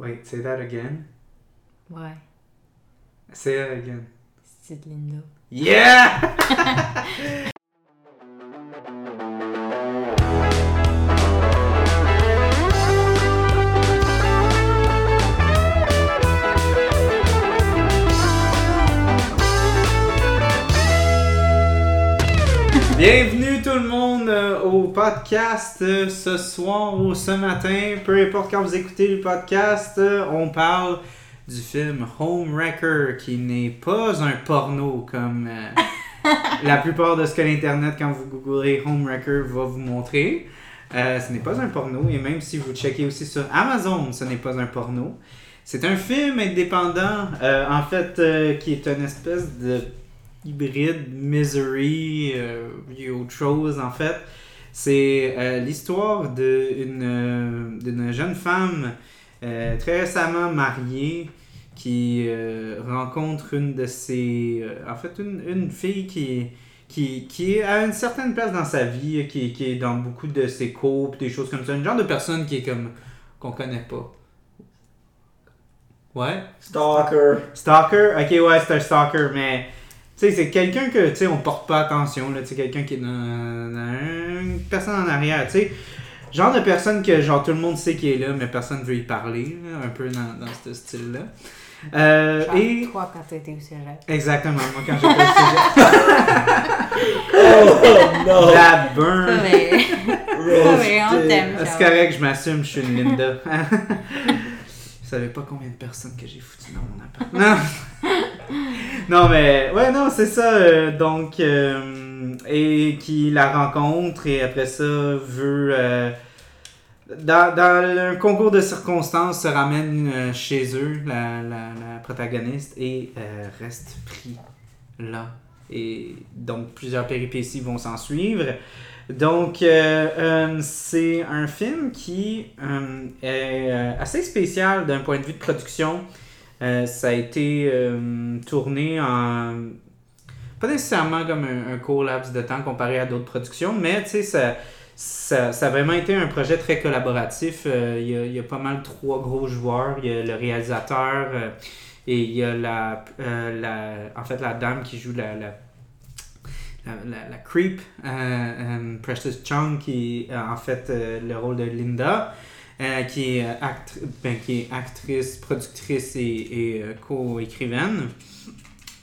Wait, say that again. Why? Say that again. C'est Linda. Yeah! podcast euh, ce soir ou ce matin, peu importe quand vous écoutez le podcast, euh, on parle du film Homewrecker qui n'est pas un porno comme euh, la plupart de ce que l'internet quand vous googlez Homewrecker va vous montrer. Euh, ce n'est pas un porno et même si vous checkez aussi sur Amazon, ce n'est pas un porno. C'est un film indépendant euh, en fait qui est une espèce de hybride misery euh, et autre chose en fait. C'est euh, l'histoire d'une euh, d'une jeune femme euh, très récemment mariée qui euh, rencontre une de ses... en fait, une, une fille qui, qui, qui est à une certaine place dans sa vie, qui, qui est dans beaucoup de ses couples, des choses comme ça. Une genre de personne qui est comme... qu'on connaît pas. Ouais? Stalker. Stalker? Ok, ouais, c'est un stalker, mais... Tu sais, c'est quelqu'un que, tu sais, on porte pas attention, là. Tu sais, quelqu'un qui est dans, dans une personne en arrière, tu sais. Genre de personne que, genre, tout le monde sait qui est là, mais personne veut y parler, là, un peu dans, dans ce style-là. Euh, Genre, et... toi quand t'étais au cégep. Exactement, moi quand j'étais au Oh non! cégep. La burn. on t'aime, C'est Charles. correct, je m'assume, je suis une Linda. Vous savez pas combien de personnes que j'ai foutu dans mon appart. Non. non, mais ouais, non, c'est ça. euh, donc, euh, et qui la rencontre et après ça veut. euh, dans, dans un concours de circonstances, se ramène chez eux, la, la, la protagoniste, et reste pris là. Et donc, plusieurs péripéties vont s'en suivre. Donc, c'est un film qui est assez spécial d'un point de vue de production. Euh, ça a été euh, tourné en. Pas nécessairement comme un, un court laps de temps comparé à d'autres productions, mais tu sais, ça, ça, ça a vraiment été un projet très collaboratif. Euh, Il y, a, a pas mal trois gros joueurs. Il y a le réalisateur et il y a la, la, en fait, la dame qui joue la, la la, la, creep, Precious Chung, qui euh, en fait le rôle de Linda, euh, qui, est, euh, ben, qui est actrice, productrice et, et euh, co-écrivaine.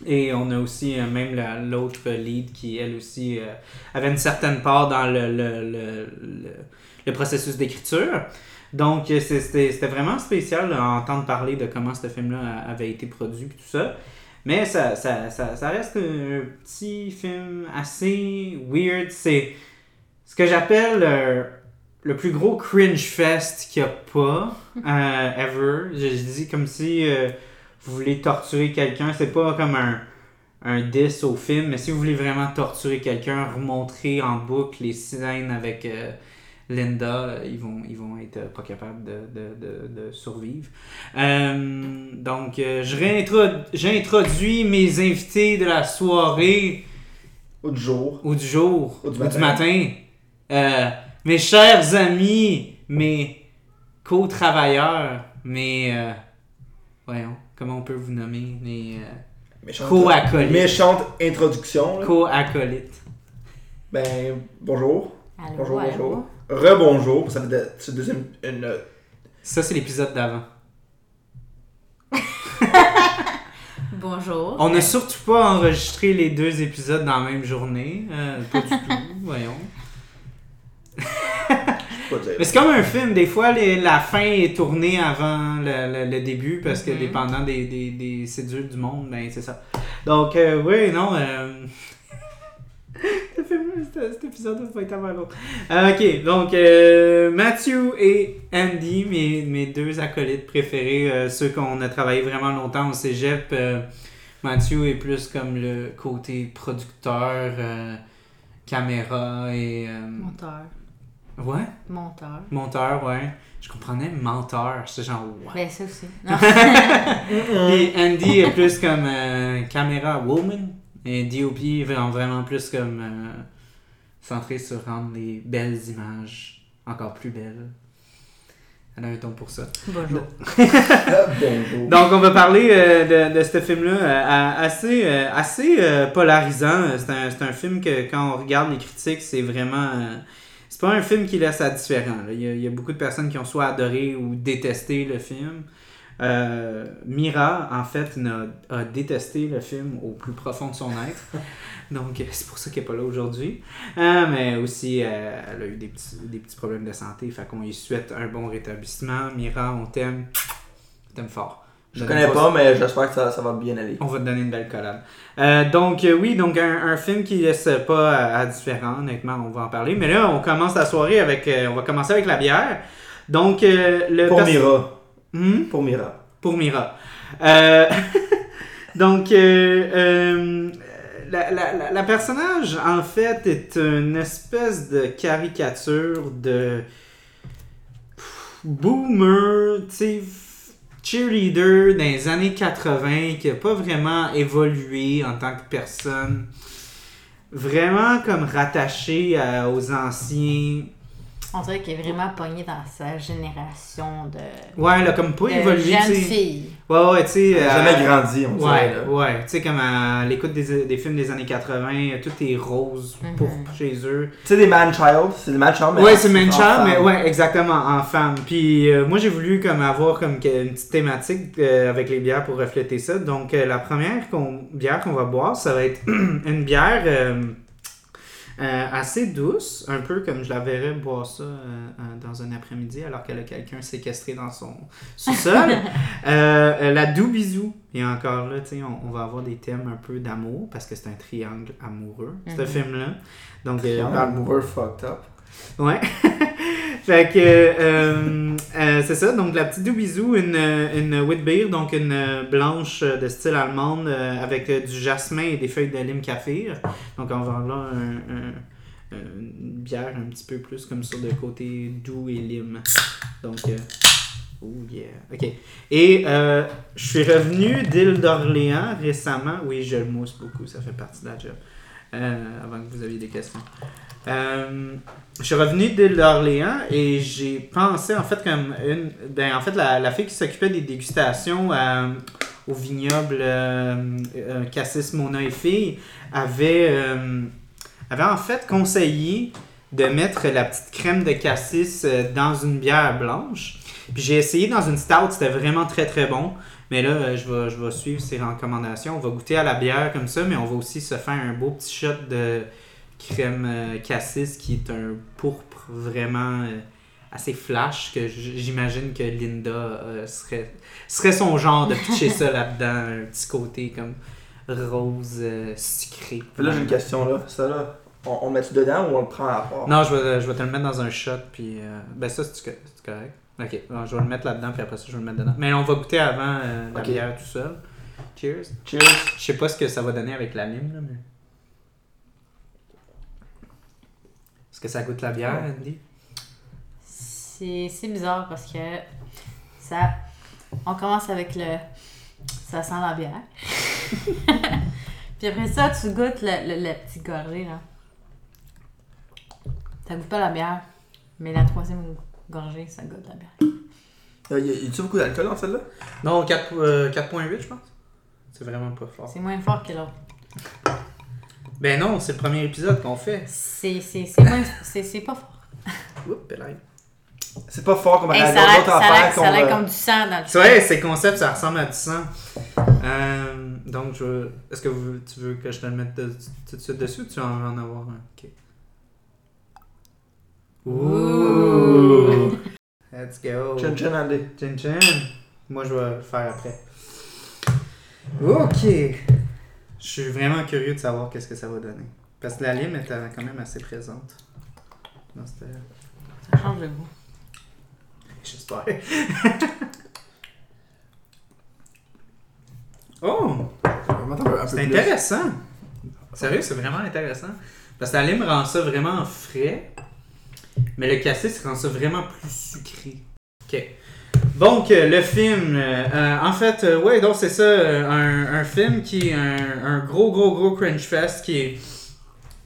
Et on a aussi euh, même la- l'autre lead qui, elle aussi, avait une certaine part dans le, le, le, le, processus d'écriture. Donc, c'était vraiment spécial d'entendre parler de comment ce film-là avait été produit et tout ça. Mais ça, ça, ça, ça reste un petit film assez weird. C'est ce que j'appelle le plus gros cringe fest qu'il n'y a pas euh, ever. Je, je dis comme si euh, vous voulez torturer quelqu'un. C'est pas comme un, un diss au film, mais si vous voulez vraiment torturer quelqu'un, remontrer en boucle les scènes avec euh, Linda, ils vont, ils vont être pas capables de, de, de, de survivre. Donc, je j'introduis mes invités de la soirée Ou du jour. ou du jour Ou du ou du matin. Mes chers amis, mes co-travailleurs, mes. euh, voyons, comment on peut vous nommer Mes euh, Méchante, co-acolytes. méchante introduction. Co-acolytes. Ben, bonjour. Allô, Bonjour, allô. bonjour. Rebonjour. Ça fait de- c'est deuxième. Une, Ça, c'est l'épisode d'avant. Bonjour. On n'a surtout pas enregistré les deux épisodes dans la même journée. euh, pas du tout, voyons. Quoi dire. Mais c'est comme un film, des fois les- la fin est tournée avant le, le- le début parce que Mhm. dépendant des, des, des cédules du monde, ben c'est ça. Donc euh, oui, non. Euh... cet, cet épisode va être avant l'autre. Euh, ok, donc euh, Matthew et Andy, mes, mes deux acolytes préférés, euh, ceux qu'on a travaillé vraiment longtemps au cégep. euh, Matthew est plus comme le côté producteur, euh, caméra et. euh, Monteur. Ouais? Monteur. Monteur, ouais. Je comprenais menteur. C'est genre, ouais. Ben, ça aussi. Non. Et Andy est plus comme euh, caméra woman. Et DOP est vraiment, vraiment plus comme euh, centré sur rendre les belles images encore plus belles. Elle a un don pour ça. Bonjour. Bonjour. Donc, on va parler euh, de, de ce film-là euh, assez, euh, assez euh, polarisant. C'est un, c'est un film que, quand on regarde les critiques, c'est vraiment. C'est pas un film qui laisse indifférent. là. Il y, a, il y a beaucoup de personnes qui ont soit adoré ou détesté le film. Euh, Mira, en fait, a détesté le film au plus profond de son être. Donc, euh, c'est pour ça qu'elle n'est pas là aujourd'hui. Euh, mais aussi, euh, elle a eu des petits, des petits problèmes de santé. Fait qu'on lui souhaite un bon rétablissement. Mira, on t'aime. On t'aime fort. Je Donne connais pas, mais j'espère que ça, ça va bien aller. on va te donner une belle collab. Euh, donc, euh, oui, donc un, un film qui laisse pas à, à différent, honnêtement, on va en parler. Mais là, on commence la soirée avec. euh, on va commencer avec la bière. Donc, le. Pour Mira. Hmm? Pour Mira. Pour Mira. Donc, la, la, la- la personnage, en fait, est une espèce de caricature de boomer, tu sais, cheerleader dans les années 80 qui a pas vraiment évolué en tant que personne. Vraiment comme rattaché aux anciens. On dirait qu'elle est vraiment pognée dans sa génération de, Ouais, a comme pas évolué, sais. filles. Ouais, ouais, tu sais. Elle a euh, jamais grandi, on dirait. Ouais, là. ouais. Tu sais, comme à l'écoute des, des films des années 80, euh, tout est rose, Mhm. pourpre chez eux. Tu sais, des man-child. C'est des man-child, mais. ouais, c'est man-child, femme. mais ouais, exactement, en femme. Puis euh, moi, j'ai voulu comme avoir comme une petite thématique euh, avec les bières pour refléter ça. Donc, euh, la première qu'on- bière qu'on va boire, ça va être une bière euh, assez douce, un peu comme je la verrais boire ça euh, euh, dans un après-midi alors qu'elle a quelqu'un séquestré dans son sous-sol. Euh, euh, la Doux Bisou. Et encore là, tu sais, on, on va avoir des thèmes un peu d'amour parce que c'est un triangle amoureux, ce Mhm. film-là. Donc, euh, Triangle amoureux fucked up. Ouais. fait que euh, euh, c'est ça. Donc la petite Doubizou, une, une wheat beer, donc une blanche de style allemande euh, avec du jasmin et des feuilles de lime kaffir. Donc on avoir là un- un- une bière un petit peu plus comme sur le côté doux et lime. Donc euh, Oh yeah. Ok. Et je suis revenu d'île d'Orléans récemment. Oui, je le mousse beaucoup, ça fait partie de la job. Avant que vous aviez des questions. Je suis revenu d'Orléans et j'ai pensé en fait comme une. Ben, en fait, la, la fille qui s'occupait des dégustations euh, au vignoble euh, euh, Cassis Mona et Fille avait, avait en fait conseillé de mettre la petite crème de cassis dans une bière blanche. Puis j'ai essayé dans une stout, c'était vraiment très très bon. Mais là, je je vais suivre ses recommandations. On va goûter à la bière comme ça, mais on va aussi se faire un beau petit shot de crème euh, cassis qui est un pourpre vraiment euh, assez flash que j'imagine que Linda euh, serait, serait son genre de pitcher ça là-dedans. Un petit côté comme rose euh, sucré. Là, j'ai une question, là. Ça, là, on, on le met dedans ou on le prend à part? Non, je vais, je vais te le mettre dans un shot, puis... euh, ben ça, c'est correct? Ok, bon, je vais le mettre là-dedans, puis après ça, je vais le mettre dedans. Mais on va goûter avant euh, la bière tout seul. Cheers. Cheers. Je sais pas ce que ça va donner avec la lime, là, mais... Est-ce que ça goûte la bière, Andy? C'est c'est bizarre parce que ça. On commence avec le. Ça sent la bière. Puis après ça, tu goûtes le, le, le petit gorgée, là. Ça goûte pas la bière. Mais la troisième gorgée, ça goûte la bière. Euh, y a- y a-tu beaucoup d'alcool dans celle-là? Non, 4, euh, 4.8, je pense. C'est vraiment pas fort. C'est moins fort que l'autre. Ben non, c'est le premier épisode qu'on fait. C'est c'est- c'est moins. C'est c'est pas fort. Oups. C'est pas fort comme Hey, à ça a l'air- d'autres ça a l'air affaires ça a l'air qu'on, comme du sang dans le C'est vrai, ces concepts, ça ressemble à du sang. Euh, donc, je veux- est-ce que vous- tu veux que je te le mette de- tout de suite dessus ou tu veux en en avoir un? Ok. Ouh! Let's go! Chin chin Andy. Chin chin! Moi, je vais le faire après. Ok! Je suis vraiment curieux de savoir qu'est-ce que ça va donner. Parce que la lime est euh, quand même assez présente. dans cette- Ça change de goût. J'espère. oh! C'est intéressant. Sérieux, c'est vraiment intéressant. Parce que la lime rend ça vraiment frais, mais le cassis rend ça vraiment plus sucré. Ok. Donc, euh, le film, euh, euh, en fait, euh, ouais, donc c'est ça, un, un film qui est un, un gros, gros, gros cringe fest qui est.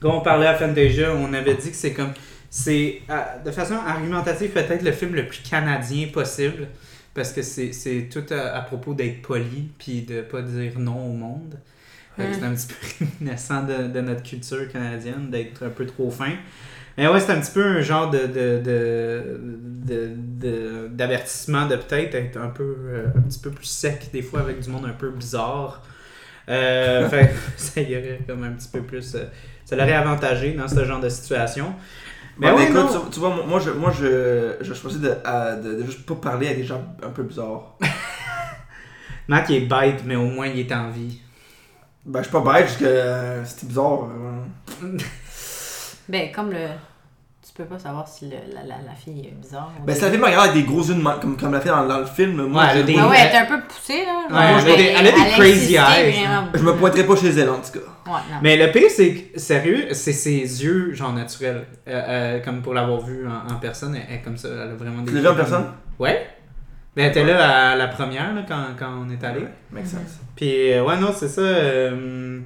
Quand on parlait à Fantasia, on avait dit que c'est comme. c'est de façon argumentative peut-être le film le plus canadien possible parce que c'est c'est tout à, à propos d'être poli puis de pas dire non au monde. C'est un petit peu réminiscent de, de notre culture canadienne d'être un peu trop fin. Mais ouais, c'est un petit peu un genre de de- de- de- de- d'avertissement de, peut-être être un peu euh, un petit peu plus sec des fois avec du monde un peu bizarre. Euh, fait ça y aurait comme un petit peu plus. euh, ça l'aurait avantagé dans ce genre de situation. Mais ouais, écoute, tu, tu vois, moi je, moi, je, je choisis de, de, de juste pas parler à des gens un peu bizarres. Matt il est bête, mais au moins il est en vie. Ben, je suis pas bête, juste que euh, c'était bizarre. Ben, comme le. Tu peux pas savoir si le, la, la, la fille est bizarre. Ben, si la début. fille me regarde avec des gros yeux de comme, comme la fille dans, dans le film, moi, Ouais, elle a des- Ah ouais, elle- est un peu poussée, là. Ouais, elle a des- elle a des crazy eyes, je me pointerai pas chez elle en tout cas. Ouais, non. Mais le pire, c'est que, sérieux, c'est ses yeux, genre naturels. Euh, euh, comme pour l'avoir vu en, en personne, elle, est comme ça, elle a vraiment des Tu l'as vu en personne? Ouais. Ben, elle était là à la première, là, quand, quand on est allé. Ouais, make sense. Puis, euh, ouais, non, c'est ça. euh,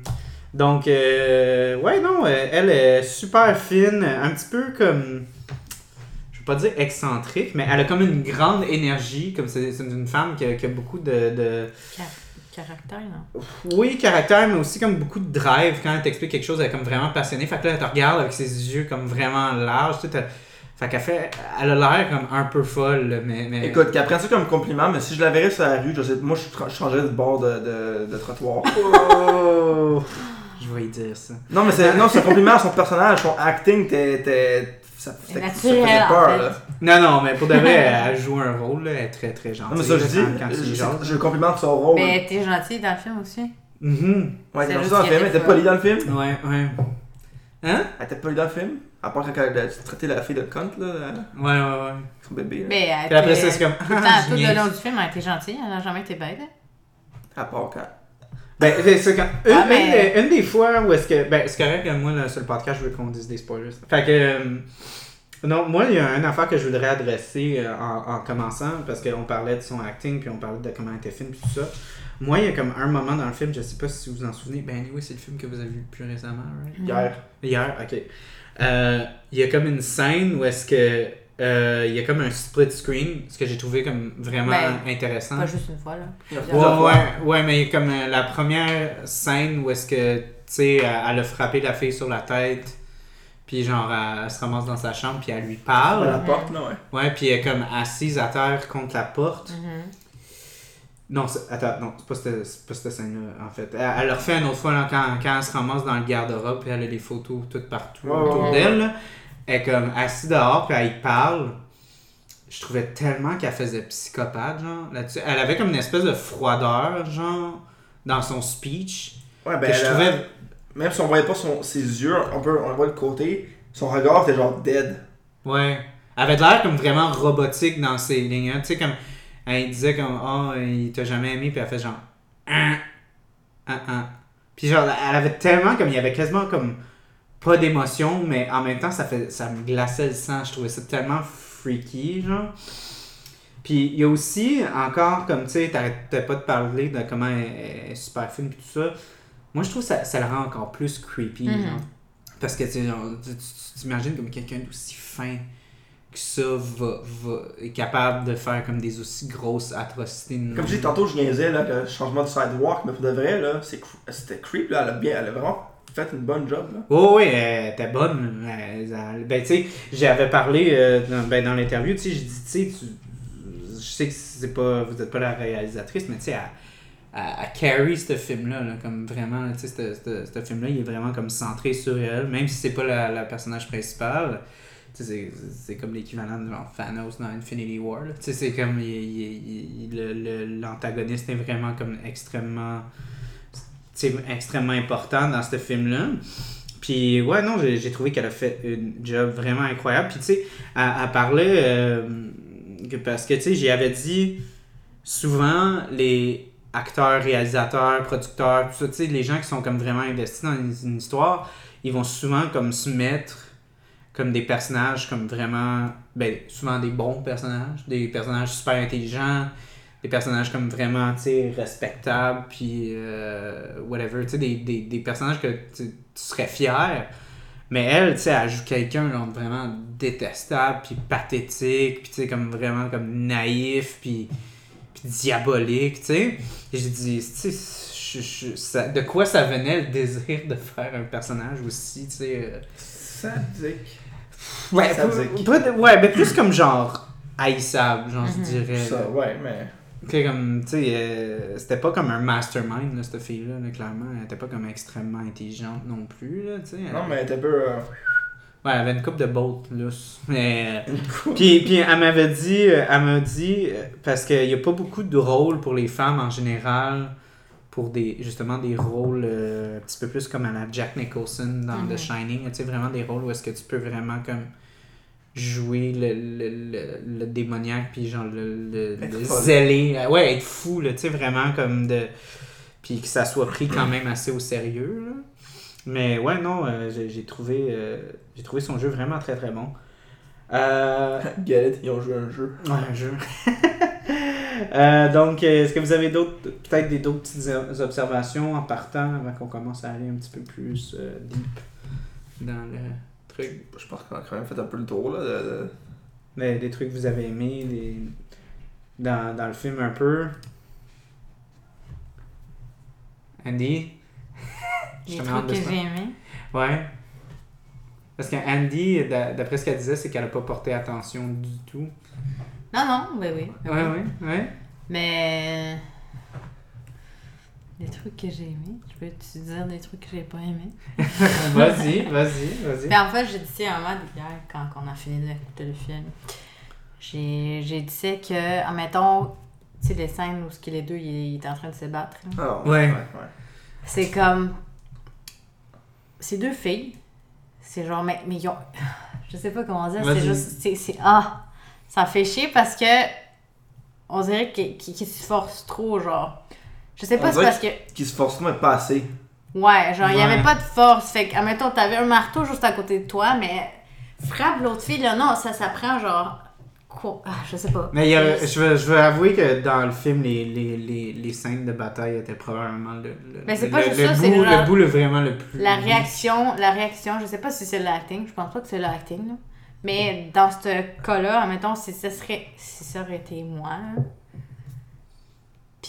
donc, euh, ouais, non, euh, elle est super fine, un petit peu comme. Je veux pas dire excentrique, mais elle a comme une grande énergie, comme c'est c'est une femme qui a, qui a beaucoup de- de Caractère, non? oui, caractère, mais aussi comme beaucoup de drive. Quand elle t'explique quelque chose, elle est comme vraiment passionnée. Fait que là, elle te regarde avec ses yeux comme vraiment larges. Tu sais, t'as- fait qu'elle fait. Elle a l'air comme un peu folle, là, mais. mais... Écoute, qu'elle prenne ça comme compliment, mais si je la verrais sur la rue, je sais, moi je, changerais de bord de, de, de trottoir. Oh! Je vais y dire ça. non, mais c'est non, c'est un compliment à son personnage, son acting, t'es. t'es- Ça, ça, faisait en peur, fait. là. Non, non, mais pour de vrai, elle joue un rôle, là, elle est très très gentille. Non, mais ça, je dis, quand- quand tu je, complimente son rôle. Mais t'es gentil dans le film aussi. Mhm. Ouais, t'es juste dans le film, elle était polie dans le film. Ouais, ouais. Hein? Elle était polie dans le film. À part quand elle a traité la fille de cunt, là, Ouais, ouais, ouais. son bébé. Là. Mais elle Puis après, c'est comme. Tout le Ah, long du film, elle était gentille, elle n'a jamais été bête. À part quand. Ben, c'est quand. Une, Ah, mais- une des, une des fois où est-ce que. Ben, c'est correct que moi, là, sur le podcast, je veux qu'on dise des spoilers. Fait que. euh, non, moi, il y a une affaire que je voudrais adresser euh, en, en commençant, parce qu'on parlait de son acting, puis on parlait de comment était fine, puis tout ça. Moi, il y a comme un moment dans le film, je sais pas si vous vous en souvenez, ben, anyway, c'est le film que vous avez vu plus récemment, right? Hier. Hier, ok. Euh, Il y a comme une scène où est-ce que. Euh, Il y a comme un split screen, ce que j'ai trouvé comme vraiment Ben, intéressant. Pas juste une fois, là. Il y a Ouais, ouais, ouais, mais comme euh, la première scène où est-ce que, tu sais, elle, a frappé la fille sur la tête, puis genre, elle, elle se ramasse dans sa chambre, puis elle lui À la parle. porte, là, ouais. Ouais, puis elle est comme assise à terre contre la porte. Mhm. Non, c'est- attends, non, c'est pas cette, c'est pas cette scène-là, en fait. Elle, elle le refait une autre fois, là, quand, quand elle se ramasse dans le garde-robe, puis elle a des photos toutes partout autour ouais, d'elle, là. Elle est comme assise dehors, puis elle y parle. Je trouvais tellement qu'elle faisait psychopathe, genre, là-dessus. Elle avait comme une espèce de froideur, genre, dans son speech. Ouais, ben, que je a- trouvais. même si on voyait pas son, ses yeux, on, peut, on voit le côté, son regard était genre dead. Ouais. Elle avait de l'air comme vraiment robotique dans ses lignes. hein. Tu sais, comme. Elle disait comme. Oh, il t'a jamais aimé, puis elle fait genre. Hein, hein, hein. Puis genre, elle avait tellement comme. Il y avait quasiment comme. Pas d'émotion, mais en même temps, ça, fait, ça me glaçait le sang. Je trouvais ça tellement freaky, genre. Puis il y a aussi, encore, comme tu sais, t'arrêtais pas de parler de comment elle, est super fine, puis tout ça. Moi, je trouve que ça, ça le rend encore plus creepy, Mhm. genre. Parce que, tu genre, t'imagines comme quelqu'un d'aussi fin que ça va, va, est capable de faire comme des aussi grosses atrocités. Comme je dis tantôt, je niaisais là, le changement de sidewalk, mais pour de vrai, là, c'était creep, là, elle a, bien, elle a vraiment fait une bonne job. Là. Oh, oui, elle était bonne. Ben, tu sais, j'avais parlé euh, dans, ben, dans l'interview, tu sais, je dis, tu sais, je sais que c'est pas, vous êtes pas la réalisatrice, mais tu sais, elle, elle, carry ce film-là, là, comme vraiment, tu sais, ce- film-là, il est vraiment comme centré sur elle, même si c'est pas la, la personnage sais, c'est- comme l'équivalent de genre Thanos dans Infinity War. c'est comme l'antagoniste est vraiment comme extrêmement extrêmement important dans ce film-là. Puis, ouais, non, j'ai trouvé qu'elle a fait une job vraiment incroyable. Puis, tu sais, elle, parlait, euh, parce que, tu sais, j'y avais dit, souvent, les acteurs, réalisateurs, producteurs, tout ça, tu sais, les gens qui sont comme vraiment investis dans une, une histoire, ils vont souvent comme se mettre comme des personnages comme vraiment, ben, souvent des bons personnages, des personnages super intelligents, des personnages comme vraiment, tu sais, respectables, puis euh, whatever, tu sais, des, des, des personnages que tu serais fier. Mais elle, tu sais, elle joue quelqu'un genre, vraiment détestable, puis pathétique, puis tu sais, comme vraiment comme naïf, puis, puis diabolique, tu sais. Et j'ai dit, tu sais, je- je- ça- de quoi ça venait le désir de faire un personnage aussi, tu sais. euh, Sadique. Ouais, Sadique. pas de- ouais, mais plus comme genre haïssable, genre, je Mhm. dirais. Ça, ouais, mais. Que comme, tu sais, euh, c'était pas comme un mastermind, là, cette fille-là, là, clairement. Elle était pas comme extrêmement intelligente non plus, là, tu sais. Elle- Non, mais t'es un peu. euh, Ouais, elle avait une coupe de bolt, là. Mais. euh, Une coupe. Puis, puis elle m'avait dit, elle m'a dit, parce qu'il n'y a pas beaucoup de rôles pour les femmes en général, pour des, justement des rôles euh, un petit peu plus comme à la Jack Nicholson dans Mhm. The Shining, tu sais, vraiment des rôles où est-ce que tu peux vraiment comme jouer le, le, le, le démoniaque, puis genre le, le, zélé, ouais, être fou, là, tu sais, vraiment comme de... Puis que ça soit pris quand même assez au sérieux, là. Mais ouais, non, euh, j'ai trouvé, euh, j'ai trouvé son jeu vraiment très très bon. Euh, it, ils ont joué un jeu. Ouais, un jeu. Euh, donc, est-ce que vous avez d'autres, peut-être des d'autres petites observations en partant avant qu'on commence à aller un petit peu plus deep dans le Je pense qu'on a quand même fait un peu le tour, là. De, de- Des, des trucs que vous avez aimés des... dans, dans le film un peu. Andy? Je Les te mets trucs que j'ai aimés. Ouais. Parce qu'Andy, d'a- d'après ce qu'elle disait, c'est qu'elle n'a pas porté attention du tout. Non, non, oui, oui. Ouais, ouais, ouais. Mais. Des trucs que j'ai aimés. Je peux te dire des trucs que j'ai pas aimés. vas-y, vas-y, vas-y. Ben, en fait, j'ai dit ça à un moment hier, quand on a fini d'écouter le film. J'ai j'ai dit ça que, admettons, tu sais, les scènes où les deux, ils ils étaient en train de se battre. là. Ah, Ouais. ouais. C'est comme. Ces deux filles, c'est genre, mais, mais ils ont. Je sais pas comment dire, c'est juste. c'est- C'est. Ah! Ça fait chier parce que. On dirait qu'ils qu'ils se forcent trop, genre. Je sais pas, On c'est parce que. Qui se mais pas assez. Ouais, genre, il y avait pas de force. Fait que, admettons, t'avais un marteau juste à côté de toi, mais. Frappe l'autre fille, là, non, ça, ça prend genre. Quoi? Ah, je sais pas. Mais il y a- je, veux, je veux avouer que dans le film, les, les, les, les scènes de bataille étaient probablement le, le, Mais c'est le- pas juste le ça, bout, c'est genre- le bout le vraiment le plus. La réaction, la réaction, je sais pas si c'est l'acting, je pense pas que c'est l'acting, là. Mais dans ce cas-là, admettons, si ça serait. Si ça aurait été moi,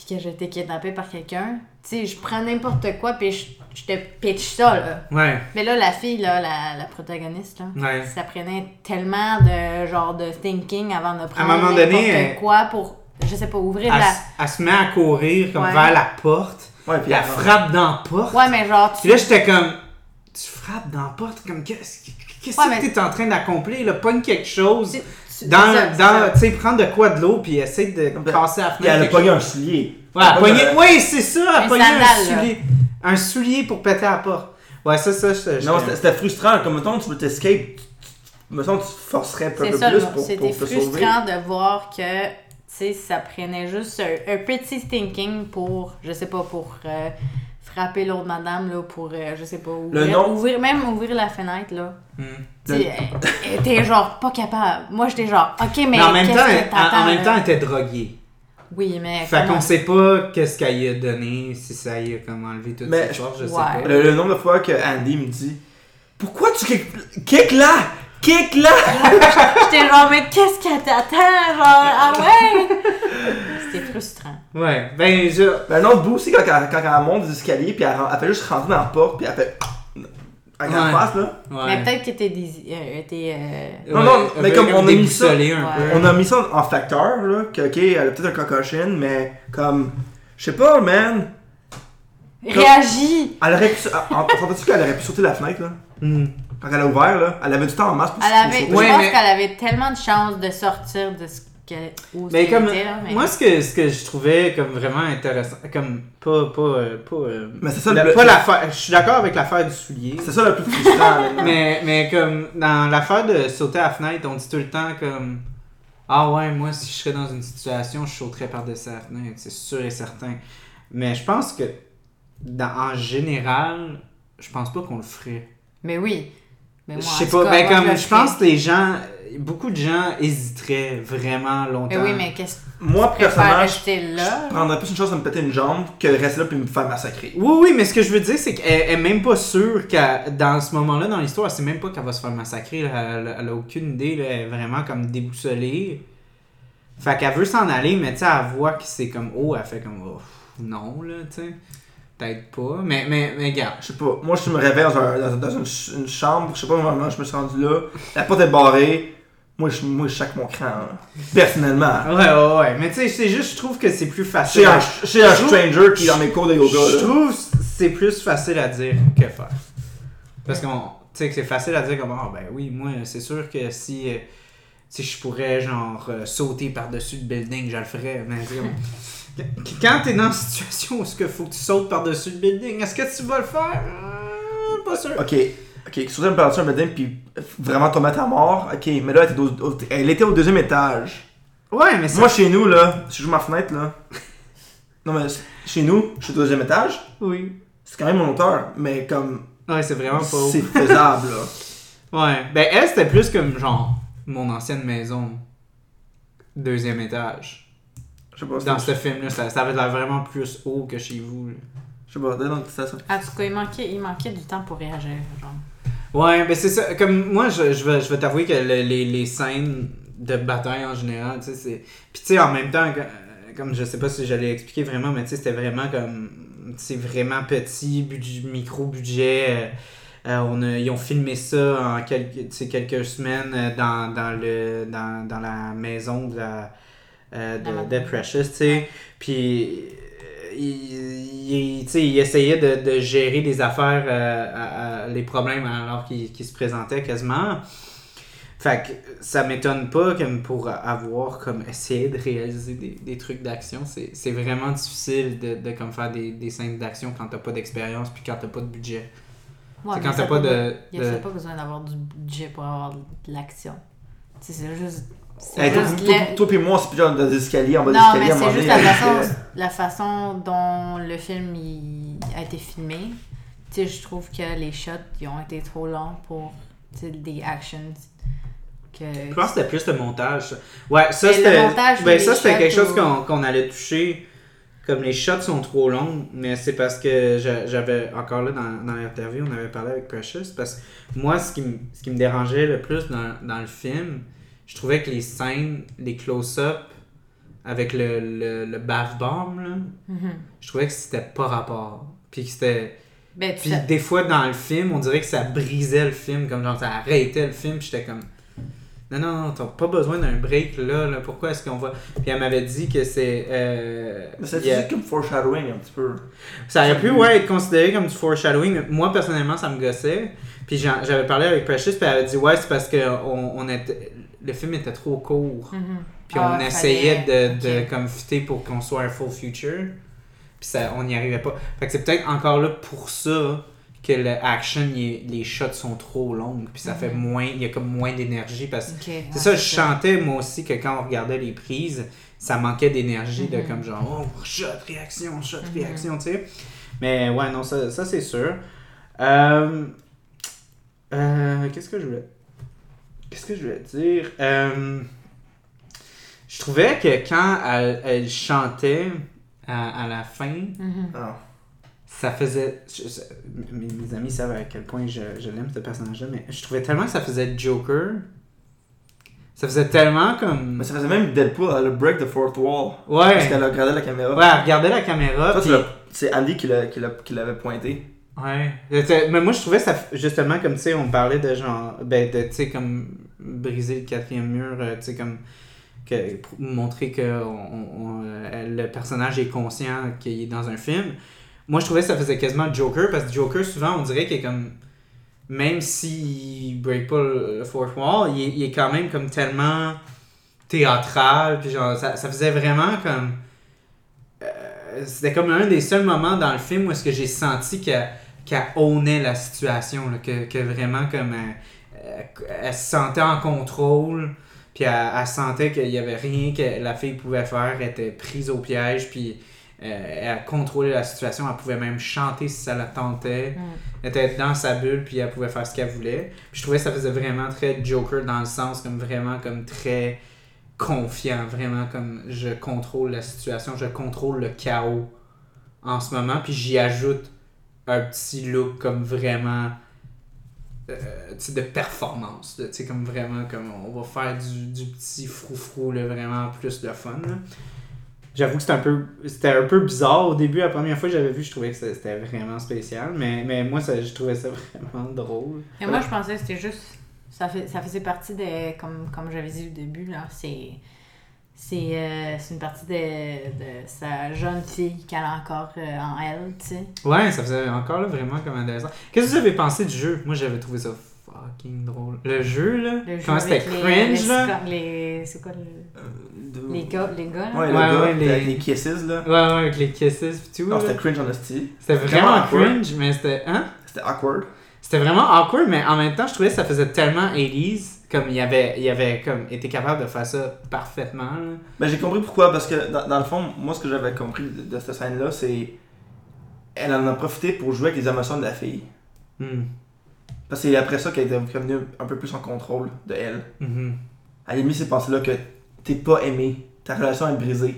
puis que j'ai été kidnappée par quelqu'un, tu sais, je prends n'importe quoi, puis je, je te pitch ça, là. Ouais, Mais là, la fille, là, la, la protagoniste, là, ouais. ça prenait tellement de genre de thinking avant de prendre moment n'importe quoi pour, je sais pas, ouvrir Elle, la. elle se met à courir comme Ouais. vers la porte. Ouais, Puis elle frappe dans la porte. Ouais, mais genre, tu Puis là, j'étais comme. Tu frappes dans la porte comme qu'est-ce qu'est-ce Ouais, que mais- t'es en train d'accomplir? là? Pogne quelque chose. Dans, dans tu sais, prendre de quoi de l'eau, puis essayer de Ben, casser la Puis fenêtre. elle a pogné un soulier. Ouais, elle a Pas pogné- de- Oui, c'est ça, elle a Un pogné un soulier. Un soulier pour péter la porte. Ouais, ça, ça, je Non, c'était frustrant. Comme mettons, tu veux t'escape, tu- tu- mettons, tu te forcerais un peu, peu ça, plus pour, c'était pour te sauver. frustrant de voir que, tu sais, ça prenait juste un, un petit thinking pour, je sais pas, pour euh, frapper l'autre madame, là, pour, euh, je sais pas, ouvrir, nom- ouvrir- même ouvrir la fenêtre, là. Elle- était genre pas capable. Moi, j'étais genre, ok, mais, Mais en même temps, que elle- en, t'attends, en même là? temps, elle était droguée. Oui, mais. Fait qu'on sait pas qu'est-ce qu'elle y a donné, si ça y a comme enlevé toute Mais forces, je sais ouais. pas. Le, le nombre de fois que Andy me dit Pourquoi tu kick, kick là Kick là J'étais genre, mais qu'est-ce qu'elle t'attend? Genre, ah ouais! Frustrant. Ouais, ben je. Ben, un autre bout aussi, quand, elle- quand elle monte des escaliers, puis elle, ren- elle fait juste rentrer dans la porte, puis elle fait. Avec la Ouais. face, là. Ouais. Mais peut-être que t'es. dési- euh, t'es, euh, Non, non, mais comme on a mis ça- déboussoler un Ouais. peu. On a mis ça en facteur, là, que, ok, elle a peut-être un cocochine, mais comme. Je sais pas, man. Réagis! Elle aurait pu. On s'entend-tu qu'elle aurait pu sauter la fenêtre, là? Hmm. Quand elle a ouvert, là Elle avait du temps en masse pour Elle pour avait, sauter. je Ouais, pense mais- qu'elle avait tellement de chances de sortir de ce où Mais comme. qu'elle était, là, mais- Moi, ce que, ce que je trouvais comme vraiment intéressant, comme. Pas. Pas. euh, pas, euh, Mais c'est ça la- le. pas l'affaire. Je suis d'accord avec l'affaire du soulier. C'est ça le plus frustrant. Mais, mais comme dans l'affaire de sauter à la fenêtre, on dit tout le temps comme Ah ouais, moi si je serais dans une situation, je sauterais par-dessus la fenêtre, c'est sûr et certain. Mais je pense que dans, en général, je pense pas qu'on le ferait. Mais oui. Mais moi, Je en sais pas, cas, ben moi, comme je pense que les gens, beaucoup de gens hésiteraient vraiment longtemps. Mais oui, mais qu'est-ce que Moi, personnellement, je, rester je là? prendrais plus une chance de me péter une jambe que de rester là puis me faire massacrer. Oui, oui, mais ce que je veux dire, c'est qu'elle elle est même pas sûre qu'à dans ce moment-là dans l'histoire, elle sait même pas qu'elle va se faire massacrer. là. Elle, elle a aucune idée, là. elle est vraiment comme déboussolée. Fait qu'elle veut s'en aller, mais tu sais, elle voit que c'est comme oh, elle fait comme oh, non, là, tu sais. Peut-être pas, mais, mais, mais regarde. Je sais pas, moi je me réveille dans, un- dans- dans une, ch- une chambre, je sais pas comment je me suis rendu là, la porte est barrée, moi je, moi, je chaque mon cran, hein. personnellement. Ouais, ouais, ouais, mais tu sais, c'est juste, je trouve que c'est plus facile. Chez un, chez un stranger qui est dans mes cours de yoga. Je trouve que c'est plus facile à dire que faire. Parce qu'on, tu sais, que c'est facile à dire comme, ah ben oui, moi, c'est sûr que si, euh, si je pourrais, genre, euh, sauter par-dessus le building, je le ferais. Mais quand t'es dans une situation où il faut que tu sautes par-dessus le building, est-ce que tu vas le faire? Euh, pas sûr. Ok, ok, sauter par-dessus un building puis vraiment tomber à ta mort, ok, mais là elle était au, au- elle était au deuxième étage. Ouais, mais ça... Moi chez nous là, si j'ouvre ma fenêtre là, non mais chez nous, je suis au deuxième étage, Oui. c'est quand même mon hauteur, mais comme Ouais, c'est vraiment pas c'est faisable là. Ouais. Ben, elle, c'était plus comme, genre, mon ancienne maison. Deuxième étage. Je sais pas, Dans ce film-là, ça, ça avait l'air vraiment plus haut que chez vous. là. je sais pas, donc c'est ça. En tout cas, il manquait, il manquait du temps pour réagir. Genre. Ouais, ben c'est ça. Comme moi, je, je vais, je vais t'avouer que le- les, les scènes de bataille en général, tu sais, c'est. Puis tu sais, en même temps, comme je sais pas si j'allais expliquer vraiment, mais tu sais, c'était vraiment comme. C'est vraiment petit, budget- micro-budget. euh, euh, on a- ils ont filmé ça en quelques, quelques semaines euh, dans, dans, le, dans, dans la maison de, la, euh, de, de Precious, tu sais. Puis, euh, il, il, tu sais, il essayait de, de gérer des affaires, euh, à- à- les problèmes alors qu'ils qu'ils se présentaient quasiment. Fait que ça m'étonne pas comme pour avoir comme essayé de réaliser des, des trucs d'action. C'est vraiment difficile de, de comme faire des, des scènes d'action quand t'as pas d'expérience puis quand t'as pas de budget. Ouais, quand t'as pas de. Il n'y a pas besoin d'avoir du budget pour avoir de l'action. Tu sais, c'est juste. C'est Hey, toi, la- puis moi, c'est plus dans des escaliers, en bas Non, d'escalier mais c'est juste la avec, façon, euh, la façon dont le film il a été filmé. Tu sais, je trouve que les shots ils ont été trop longs pour des actions. Que... Je pense que c'était plus le montage. Ouais, ça c'était. Ben, les ça c'était shots quelque chose qu'on qu'on allait toucher. Comme les shots sont trop longs, mais c'est parce que j'a- j'avais encore là dans, dans l'interview, on avait parlé avec Precious. Parce que moi, ce qui, me- ce qui me dérangeait le plus dans, dans le film, je trouvais que les scènes, les close-up avec le, le, le bath bomb, là, Mhm. je trouvais que c'était pas rapport. Puis que c'était. Ben, Puis sais- des fois dans le film, on dirait que ça brisait le film, comme genre ça arrêtait le film, puis j'étais comme non non non, t'as pas besoin d'un break là, là, pourquoi est-ce qu'on va Puis elle m'avait dit que c'est euh, Mais c'est il y a- comme foreshadowing un petit peu. ça aurait pu ouais, être considéré comme du foreshadowing, mais moi personnellement ça me gossait. Puis j'en- j'avais parlé avec Precious, puis elle avait dit ouais, c'est parce que on, on était le film était trop court. Mhm. Puis Ah, on essayait fallait- de, de comme fitter pour qu'on soit un full future. Puis ça, on n'y arrivait pas. Fait que c'est peut-être encore là pour ça que le action, les shots sont trop longues. Puis ça fait Mhm. moins, il y a comme moins d'énergie parce que c'est ça, je chantais moi aussi que quand on regardait les prises, ça manquait d'énergie de Mhm. comme genre, oh, shot, réaction, shot, réaction, tu sais. Mais ouais, non, ça, ça c'est sûr. Euh, euh, Qu'est-ce que je voulais. Qu'est-ce que je voulais dire? Euh, je trouvais que quand elle, elle chantait à, à la fin, Mhm. Ah. ça faisait. je- mes, mes amis savent à quel point je, je l'aime, ce personnage-là, mais je trouvais tellement que ça faisait Joker. Ça faisait tellement comme. Mais ça faisait même Deadpool, elle a le break the fourth wall. Ouais. Parce qu'elle a regardé la caméra. Ouais, elle regardait la caméra. C'est Andy qui l'a- qui l'a- qui l'avait pointé. Ouais. C'était- Mais moi, je trouvais ça, justement, comme, tu sais, on parlait de genre, ben, de, tu sais, comme, briser le quatrième mur, euh, tu sais, comme, que, pour montrer que on, euh, le personnage est conscient qu'il est dans un film. Moi, je trouvais que ça faisait quasiment Joker, parce que Joker, souvent, on dirait qu'il est comme, même s'il break pas le fourth wall, il est, quand même comme tellement théâtral, puis genre, ça, ça faisait vraiment comme euh, c'était comme un des seuls moments dans le film où est-ce que j'ai senti qu'elle qu'elle ownait la situation, là, que, que vraiment comme elle, elle- elle se sentait en contrôle, puis elle, elle sentait qu'il y avait rien que la fille pouvait faire, elle était prise au piège, puis euh, elle contrôlait la situation, elle pouvait même chanter si ça la tentait. Mm. Elle était dans sa bulle, puis elle pouvait faire ce qu'elle voulait. Puis je trouvais que ça faisait vraiment très Joker dans le sens comme vraiment comme très confiant, vraiment comme je contrôle la situation, je contrôle le chaos en ce moment, puis j'y ajoute un petit look comme vraiment euh, de performance, sais, comme vraiment comme on va faire du, du petit froufrou là, vraiment plus de fun. J'avoue que c'était un peu c'était un peu bizarre au début, la première fois que j'avais vu, je trouvais que c'était- vraiment spécial, mais, mais moi ça, je trouvais ça vraiment drôle. Et moi, je pensais que c'était juste. Ça, fait, ça faisait partie de. Comme, comme j'avais dit au début, là, c'est. C'est euh, c'est une partie de, de sa jeune fille qu'elle a encore euh, en elle, tu sais. Ouais, ça faisait encore là, vraiment comme intéressant. Qu'est-ce que vous avez pensé du jeu? Moi j'avais trouvé ça fucking drôle. Le jeu là, Le jeu comment c'était? cringe les, là? les- C'est quoi le. Euh, de- Les gars, les gars, là? Ouais, le Ouais, gars, ouais, les- avec les kisses, là. Ouais, ouais, avec les kisses pis tout. C'était cringe en hostie. C'était vraiment awkward. cringe, mais c'était. Hein? C'était awkward. C'était vraiment awkward, mais en même temps, je trouvais que ça faisait tellement 80s. Comme il avait, il avait comme été capable de faire ça parfaitement. là. Ben, j'ai compris pourquoi, parce que dans, dans le fond, moi, ce que j'avais compris de, de cette scène-là, c'est. Elle en a profité pour jouer avec les émotions de la fille. Hmm. Parce que c'est après ça qu'elle est devenue un peu plus en contrôle de elle. Mhm. Elle a mis ces pensées-là que t'es pas aimé, ta relation est brisée.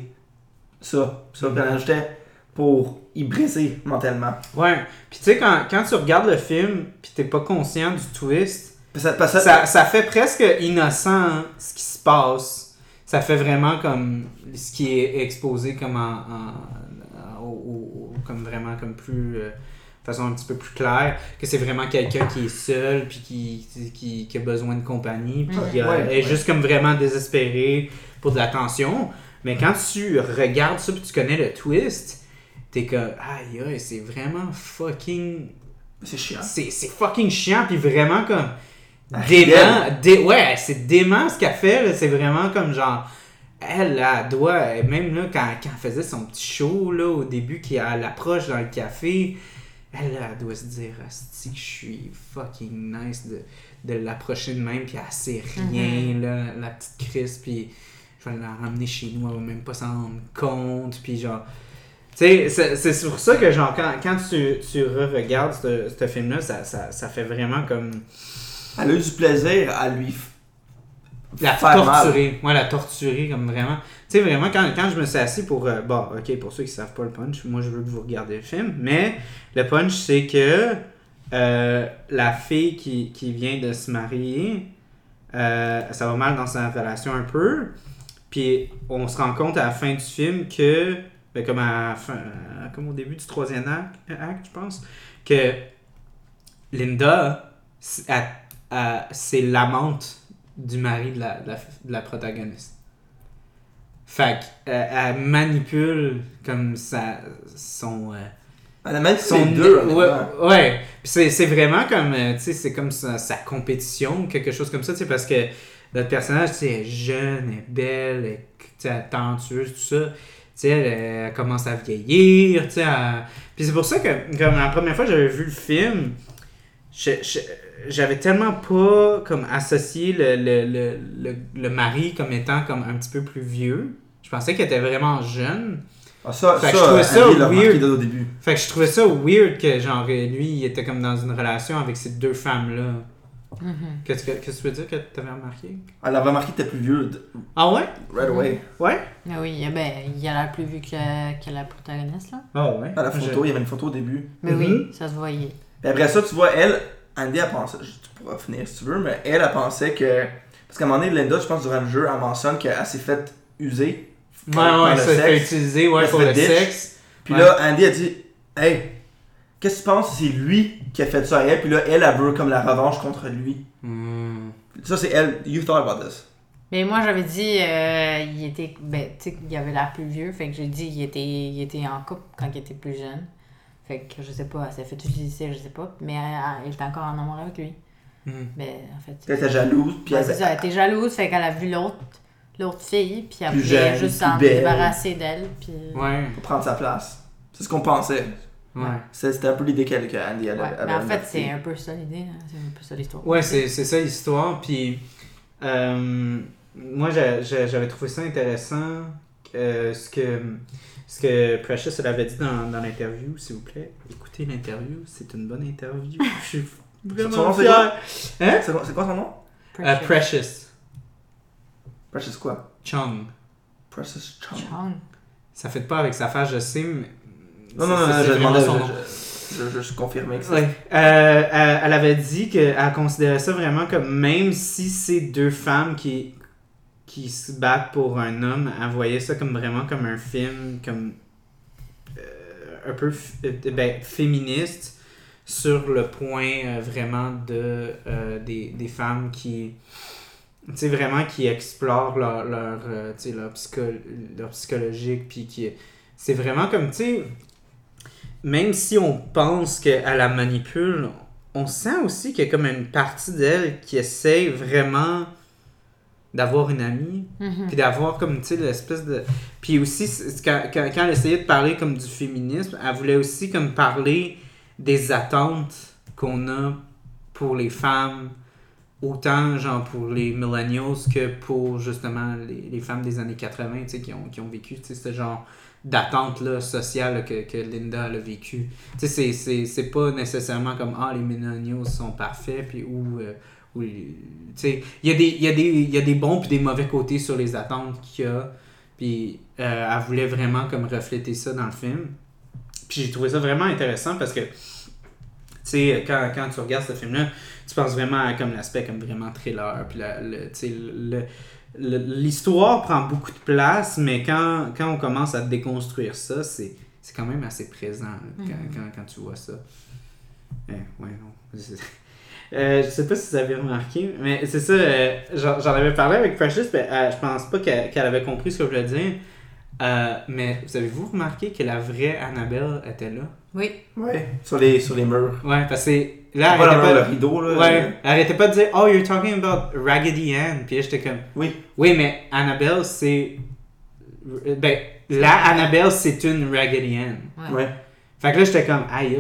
Ça. Ça, Mhm. elle ajoutait pour y briser mentalement. Ouais. Puis tu sais, quand, quand tu regardes le film, puis t'es pas conscient du twist, Ça, ça fait presque innocent hein, ce qui se passe. Ça fait vraiment comme ce qui est exposé comme en, en- au- au- comme vraiment comme plus euh, de façon un petit peu plus claire que c'est vraiment quelqu'un qui est seul puis qui, qui, qui a besoin de compagnie puis Ouais. qui euh, Ouais, est ouais. juste comme vraiment désespéré pour de l'attention mais quand tu regardes ça puis tu connais le twist t'es comme aïe aïe c'est vraiment fucking c'est chiant. c'est c'est fucking chiant puis vraiment comme dément dé- ouais c'est dément ce qu'elle fait c'est vraiment comme genre elle elle doit même là quand, quand elle faisait son petit show là au début qui elle approche dans le café elle doit se dire que je suis fucking nice de, de l'approcher de même puis elle sait rien là la petite Chris puis je vais la ramener chez nous elle va même pas s'en rendre compte puis genre tu sais, c'est c'est sur ça que, genre, quand, quand tu, tu re-regardes ce, ce film-là, ça, ça, ça fait vraiment comme. Elle a eu du plaisir à lui. La torturer. Ouais, la torturer, comme vraiment. Tu sais, vraiment, quand, quand je me suis assis pour. euh, bon, ok, pour ceux qui savent pas le punch, moi je veux que vous regardiez le film, mais le punch, c'est que euh, la fille qui, qui vient de se marier, euh, ça va mal dans sa relation un peu, puis on se rend compte à la fin du film que. ben, comme, à fin- comme au début du troisième acte, je pense, que Linda, c'est l'amante du mari de la, de la, de la protagoniste. Fait qu'elle elle manipule comme sa, son... euh, Elle a les deux. ouais, ouais. Puis c'est, c'est vraiment comme, euh, tu sais, c'est comme sa, sa compétition, quelque chose comme ça, tu sais, parce que notre personnage, tu sais, est jeune, est belle, elle est talentueuse, tout ça. Tu sais, elle, elle commence à vieillir, tu sais. elle- Puis c'est pour ça que, comme la première fois que j'avais vu le film, je- je- j'avais tellement pas comme associé le, le, le, le, le mari comme étant comme un petit peu plus vieux. Je pensais qu'elle était vraiment jeune. Ah, ça, Fait ça, que je trouvais ça l'a remarqué weird. dès au début. Fait que je trouvais ça weird que genre lui il était comme dans une relation avec ces deux femmes là. Mhm. Qu'est-ce que, qu'est-ce que tu veux dire que t'avais remarqué? Elle a remarqué que t'es plus vieux. Ah ouais? Right away. Ouais? Ah oui, eh ben, il a l'air plus vu que, que la protagoniste, là. Ah ouais. À la photo, il y avait une photo au début. Mais oui, ça se voyait. Après ça, tu vois, elle, Andy, pensait, je- tu pourras finir si tu veux, mais elle, elle pensait que. Parce qu'à un moment donné, Linda, je pense, durant le jeu, elle mentionne qu'elle s'est fait user. Ouais, ouais, le ça fait sexe. utiliser ouais, pour le fait ditch. sexe. Puis Ouais. là, Andy a dit Hey, qu'est-ce que tu penses si c'est lui qui a fait ça à elle? Puis là, elle, elle veut comme la revanche contre lui. Hmm. Ça, c'est elle. You thought about this. Mais moi, j'avais dit, euh, il était, ben, tu sais, il avait l'air plus vieux, fait que j'ai dit, il était, il était en couple quand il était plus jeune. Fait que je sais pas, elle s'est fait utiliser, je sais pas, mais elle, elle était encore en amour avec lui. Hmm. Mais en fait, Elle était jalouse. Puis Ouais, elle, c'est ça, elle était jalouse, fait qu'elle a vu l'autre, l'autre fille, puis voulait jeune, juste s'en débarrasser d'elle, puis... Ouais, pour prendre sa place. C'est ce qu'on pensait. ouais. C'était un peu l'idée qu'elle- que Andy avait. Ouais, mais en fait, c'est un peu ça l'idée, hein, c'est un peu ça l'histoire. Ouais, c'est, c'est ça l'histoire. Puis, euh, moi, j'a- j'a- j'avais trouvé ça intéressant. euh, ce, que, ce que Precious elle avait dit dans, dans l'interview, s'il vous plaît. Écoutez l'interview, c'est une bonne interview. Je suis Son vraiment nom, c'est fier. quoi? Hein? C'est quoi, c'est son nom? Euh, Precious. Precious quoi? Chung. Precious Chung. Chong. Ça fait pas avec sa face, je sais, mais. Non, non, non, c'est- non, c'est je demandais, son je, nom. je, je, je, je confirmais que ça. Ouais. Euh, elle, elle avait dit qu'elle considérait ça vraiment comme même si c'est deux femmes qui, qui se battent pour un homme, elle voyait ça comme vraiment comme un film comme euh, un peu euh, ben, féministe sur le point euh, vraiment de des, des femmes qui tu vraiment qui explorent leur leur, leur, leur psychologique puis qui c'est vraiment comme tu sais même si on pense qu'elle la manipule, on sent aussi qu'il y a comme une partie d'elle qui essaie vraiment d'avoir une amie, Mhm. puis d'avoir comme, tu sais, l'espèce de... Puis aussi, quand, quand, quand elle essayait de parler comme du féminisme, elle voulait aussi comme parler des attentes qu'on a pour les femmes, autant genre pour les millennials que pour justement les, les femmes des années 80, tu sais, qui ont, qui ont vécu, tu sais, ce genre d'attente là, sociale là, que, que Linda a vécu. Tu sais, c'est- pas nécessairement comme ah les millennials sont parfaits puis ou euh, il y a des il y y a des bons puis des mauvais côtés sur les attentes qu'il y a. Puis euh, elle voulait vraiment comme refléter ça dans le film. Puis j'ai trouvé ça vraiment intéressant parce que tu sais quand, quand tu regardes ce film là tu penses vraiment à comme l'aspect comme vraiment thriller. Puis la- le, tu sais, le- le- l'histoire prend beaucoup de place mais quand, quand on commence à déconstruire ça c'est quand même assez présent là, quand, Mhm. quand, quand tu vois ça. Eh, ouais non Euh, je sais pas si vous avez remarqué, mais c'est ça, euh, j'en j'en avais parlé avec Precious, mais euh, je pense pas qu'elle qu'elle avait compris ce que je voulais dire. Euh, mais vous avez-vous remarqué que la vraie Annabelle était là? Oui. Ouais, sur les, sur les murs. Ouais, parce que là, elle Pas arrêtait dans le pas, rideau, là. ouais, elle arrêtait pas de dire Oh, you're talking about Raggedy Ann. Puis là, j'étais comme Oui. Oui, mais Annabelle, c'est. Ben, la Annabelle, c'est une Raggedy Ann. Ouais. Ouais. Fait que là, j'étais comme Aïe,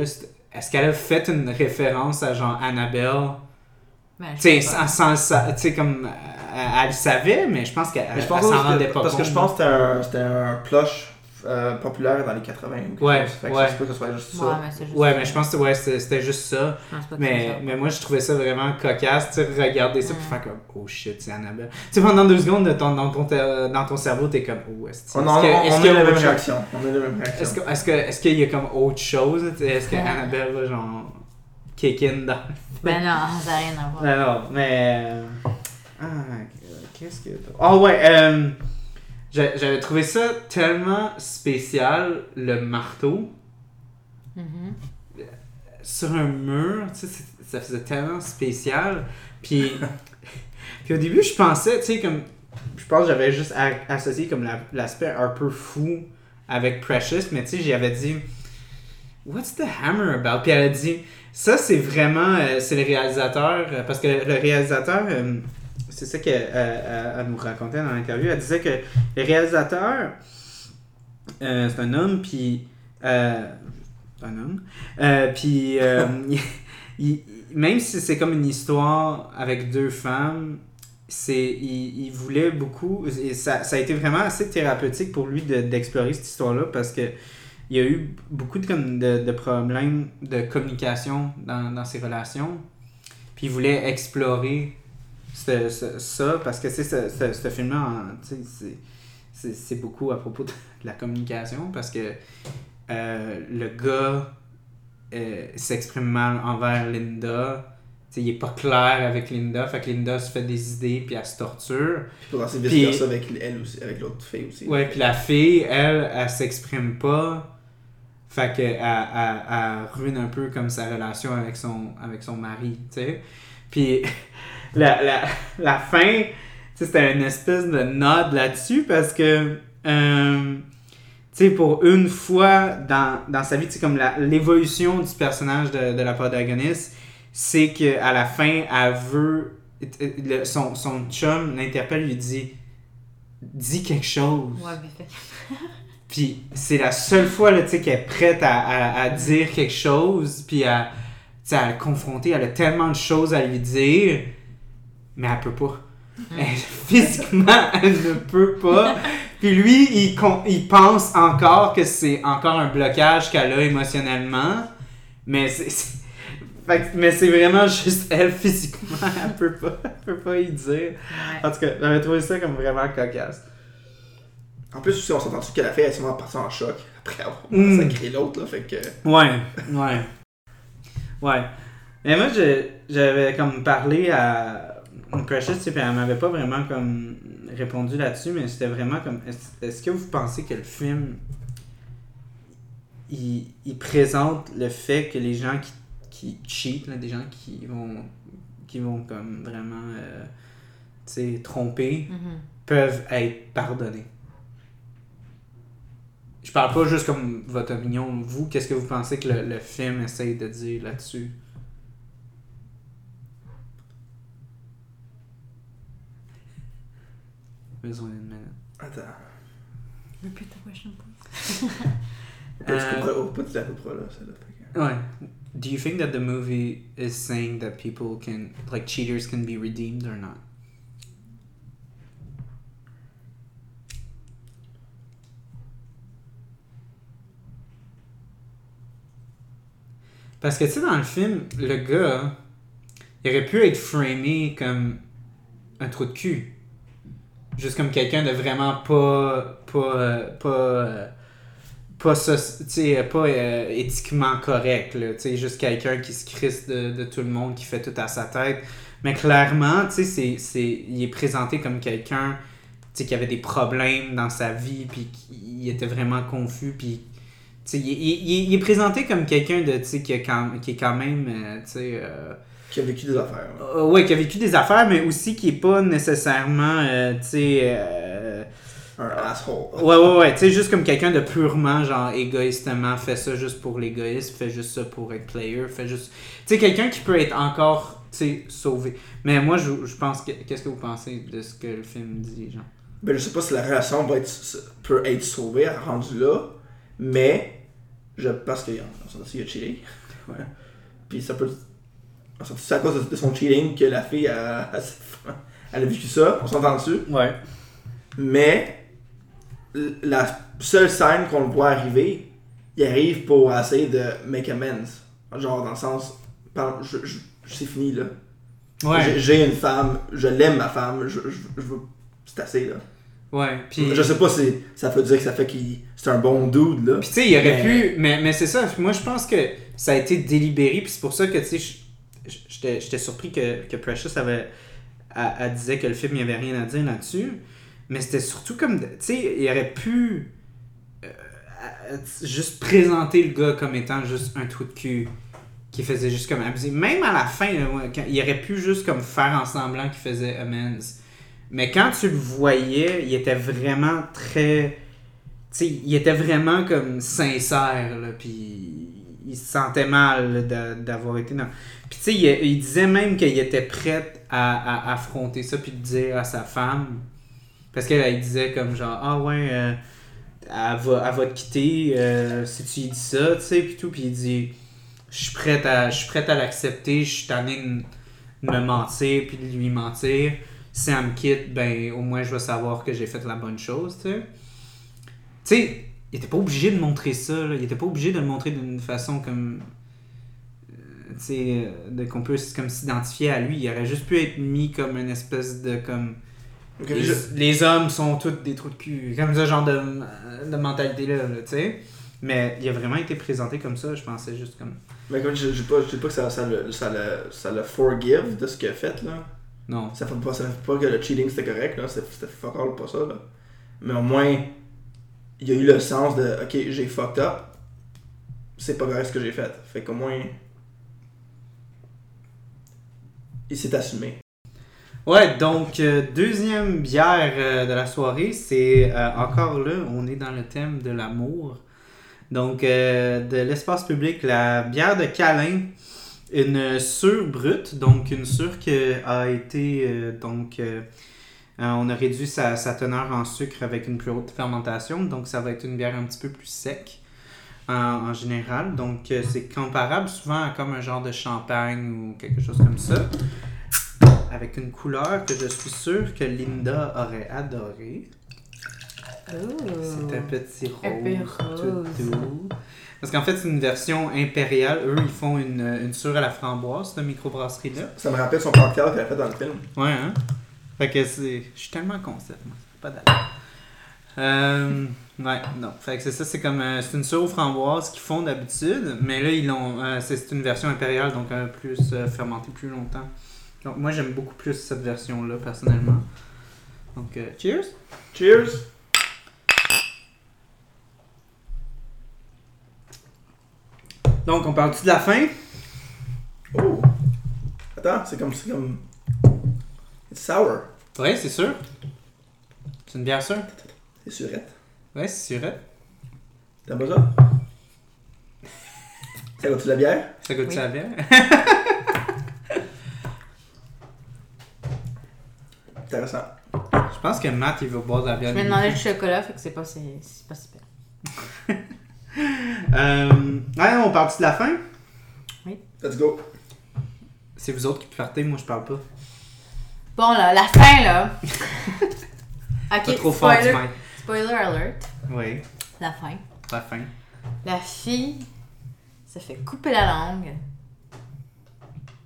est-ce qu'elle a fait une référence à genre Annabelle? Ben, Tu sais, comme. Elle, elle le savait, mais je pense qu'elle s'en que- rendait pas Parce que je pense que c'était un, c'était un plush euh, populaire dans les 80. ou quelque Ouais, chose. Fait que ouais. ça se peut que ce soit juste Ouais, mais c'est juste. Ouais, mais je pense que ouais, c'était juste ça. Mais, ça. mais moi, je trouvais ça vraiment cocasse, tu regarder ça, puis Mm. faire comme, oh shit, c'est Annabelle. Tu sais, pendant deux secondes, de ton- dans, ton, dans ton cerveau, t'es comme, oh, est-ce On, que- a la même réaction. On a la même réaction. Est-ce que- est-ce que- est-ce qu'il y a comme autre chose? Est-ce que Annabelle va genre kick in dans. Ben non, ça n'a rien à voir. Non, non, mais. euh, Ah, qu'est-ce que. Oh, ouais, euh, j'avais trouvé ça tellement spécial, le marteau. Mhm. sur un mur, tu sais, ça faisait tellement spécial. Puis, puis au début, je pensais, tu sais, comme. Je pense que j'avais juste associé comme la- l'aspect un peu fou avec Precious, mais tu sais, j'avais dit. What's the hammer about? Puis elle a dit. Ça, c'est vraiment. euh, c'est le réalisateur. euh, parce que le réalisateur. euh, c'est ça qu'elle elle- elle nous racontait dans l'interview. Elle disait que le réalisateur. euh, c'est un homme, puis. euh, un homme. Euh, puis, euh, même si c'est comme une histoire avec deux femmes, c'est, il, il voulait beaucoup. Et ça, ça a été vraiment assez thérapeutique pour lui de- d'explorer cette histoire-là parce que il y a eu beaucoup de, comme, de, de problèmes de communication dans, dans ses relations. Puis il voulait explorer ce- ce- ça parce que c'est ce, film-là, c'est, c'est, c'est beaucoup à propos de la communication parce que euh, le gars euh, s'exprime mal envers Linda. Il est pas clair avec Linda, fait que Linda se fait des idées puis elle se torture. Puis pour lancer Puis- vice versa avec elle aussi, avec l'autre fille aussi. Ouais, puis la fille, elle, elle s'exprime pas. Fait que elle, elle- elle ruine un peu comme sa relation avec son, avec son mari, tu sais. Puis la, la, la fin, c'était une espèce de nod là-dessus parce que, euh, tu sais, pour une fois dans, dans sa vie, tu comme l'évolution du personnage de, de la protagoniste, c'est qu'à la fin, elle veut. le- son, son chum l'interpelle, lui dit Dis quelque chose. Ouais, mais fait. Puis c'est la seule fois là, tu sais, qu'elle est prête à, à, à dire quelque chose, puis à, à le confronter. Elle a tellement de choses à lui dire, mais elle peut pas. Elle- physiquement, elle ne peut pas. Puis lui, il, con- il pense encore que c'est encore un blocage qu'elle a émotionnellement. Mais c'est. fait mais c'est vraiment juste elle physiquement. Elle peut pas, elle peut pas y dire. Ouais. En tout cas, j'avais trouvé ça comme vraiment cocasse. En plus, aussi, on s'entend dessus que la fille elle est sûrement partie en choc après avoir Mm. sacré l'autre, là. Fait que. Ouais, ouais. Ouais. Mais moi, je- j'avais comme parlé à Precious, tu sais, puis elle m'avait pas vraiment comme répondu là-dessus, mais c'était vraiment comme. Est-ce que vous pensez que le film. Il, il présente le fait que les gens qui, qui cheat, là, des gens qui vont. qui vont comme vraiment. euh, tu sais, tromper, Mhm. peuvent être pardonnés? Je parle pas juste comme votre opinion. Vous, qu'est-ce que vous pensez que le, le film essaye de dire là-dessus? Besoin d'une minute. Attends. Repeat the question, please. Pas Euh, du coup, pas du tout là, celle-là. que- Ouais. Do you think that the movie is saying that people can, like cheaters can be redeemed or not? Parce que tu sais, dans le film, le gars, il aurait pu être framé comme un trou de cul. Juste comme quelqu'un de vraiment pas. pas. pas. pas, sais, pas euh, éthiquement correct, là. Tu sais, juste quelqu'un qui se crisse de, de tout le monde, qui fait tout à sa tête. Mais clairement, tu sais, c'est, il est présenté comme quelqu'un, qui avait des problèmes dans sa vie, puis qui était vraiment confus, puis... Il, il- il- il est présenté comme quelqu'un de, qui, a quand- qui est quand même, euh, euh, Qui a vécu des affaires. euh, ouais, qui a vécu des affaires, mais aussi qui est pas nécessairement, euh, tu sais... euh, Un asshole. Ouais, ouais, ouais. Tu sais, juste comme quelqu'un de purement, genre, égoïstement, fait ça juste pour l'égoïsme, fait juste ça pour être player, fait juste. Tu sais, quelqu'un qui peut être encore, tu sais, sauvé. Mais moi, je, je pense que. Qu'est-ce que vous pensez de ce que le film dit, genre? Ben, je sais pas si la relation va être, peut être sauvée, rendue là, mais je parce qu'il y a, il y a. Ouais. Puis ça peut. C'est à cause de, son cheating que la fille a, elle a vécu ça, on s'entend dessus. Ouais. Mais la seule scène qu'on le voit arriver, il arrive pour essayer de make amends. Genre dans le sens, je, je- c'est fini là. Ouais. J'ai- une femme, je l'aime ma femme, je, je. C'est assez là. Ouais. Je sais pas si ça veut dire que ça fait qu'il c'est un bon dude là. Puis tu sais, il aurait Mais- pu. Mais, mais c'est ça, moi je pense que ça a été délibéré, puis c'est pour ça que tu sais, j'étais surpris que, que Precious avait. Elle, elle disait que le film, il n'y avait rien à dire là-dessus. Mais c'était surtout comme. Tu sais, il aurait pu. euh, juste présenter le gars comme étant juste un trou de cul qui faisait juste comme abuser. Même à la fin, il aurait pu juste comme faire en semblant qu'il faisait amends. Mais quand tu le voyais, il était vraiment très. Tu sais, il était vraiment comme sincère, là, puis il se sentait mal d'avoir été dans. Puis tu sais, il, disait même qu'il était prêt à, affronter ça, puis de dire à sa femme. Parce qu'elle, elle disait comme genre, ah ouais, euh, elle, va, te quitter euh, si tu lui dis ça, tu sais, puis tout. Puis il dit, je suis prête à, à l'accepter, je suis tanné de me mentir, puis de lui mentir. Si elle me quitte, ben au moins je vais savoir que j'ai fait la bonne chose, tu sais. Tu sais, il était pas obligé de montrer ça, là. il était pas obligé de le montrer d'une façon comme. euh, Tu sais, euh, de- qu'on peut comme s'identifier à lui. Il aurait juste pu être mis comme une espèce de comme. Ok, Les, je- les hommes sont tous des trous de cul. Comme ce genre de, de mentalité-là, là, tu sais. Mais il a vraiment été présenté comme ça, je pensais juste comme. Mais comme je dis pas, pas que ça, ça, le, ça, le, ça le forgive de ce qu'il a fait là. Non. Ça fait pas, ça fait pas que le cheating c'était correct là, c'était fuck all pas ça là. Mais au moins, il y a eu le sens de ok, j'ai fucked up, c'est pas correct ce que j'ai fait. Fait qu'au moins, il s'est assumé. Ouais, donc euh, deuxième bière euh, de la soirée, c'est euh, encore là, on est dans le thème de l'amour. Donc de l'espace public, la bière de câlin, une sûre brute, donc une sûre qui a été donc on a réduit sa teneur en sucre avec une plus haute fermentation, donc ça va être une bière un petit peu plus sec en, en général. Donc euh, c'est comparable souvent à comme un genre de champagne ou quelque chose comme ça avec une couleur que je suis sûr que Linda aurait adoré. C'est un petit rose. Tout doux. Parce qu'en fait, c'est une version impériale. Eux, ils font une, une sûre à la framboise, cette microbrasserie-là. Ça me rappelle son cocktail qu'elle a fait dans le film. Ouais, hein? Fait que c'est. Je suis tellement concept, moi. Pas. Euh, ouais, non. Fait que c'est ça, c'est comme. euh, c'est une sûre aux framboises qu'ils font d'habitude, mais là, ils l'ont. euh, c'est c'est une version impériale, donc euh, plus fermentée plus longtemps. Donc, moi, j'aime beaucoup plus cette version-là, personnellement. Donc, euh, cheers! Cheers! Donc, on parle-tu de la fin? Oh! Attends, c'est comme. C'est comme. It's sour. Ouais, c'est sûr. C'est une bière sûre? C'est surette? Ouais, c'est surette. T'aimes pas ça? Ça goûte la bière? Ça goûte Oui. la bière? Intéressant. Je pense que Matt, il va boire de la bière. Je me demandais du chocolat, fait que c'est pas, c'est, c'est pas super. Euh, ouais, on parle de la fin? Let's go. C'est vous autres qui partez, moi je parle pas. Bon, là, la fin, là. ok, Pas trop fort, spoiler, du Mike. Spoiler alert. Oui, La fin. la fin. La fille se fait couper la langue.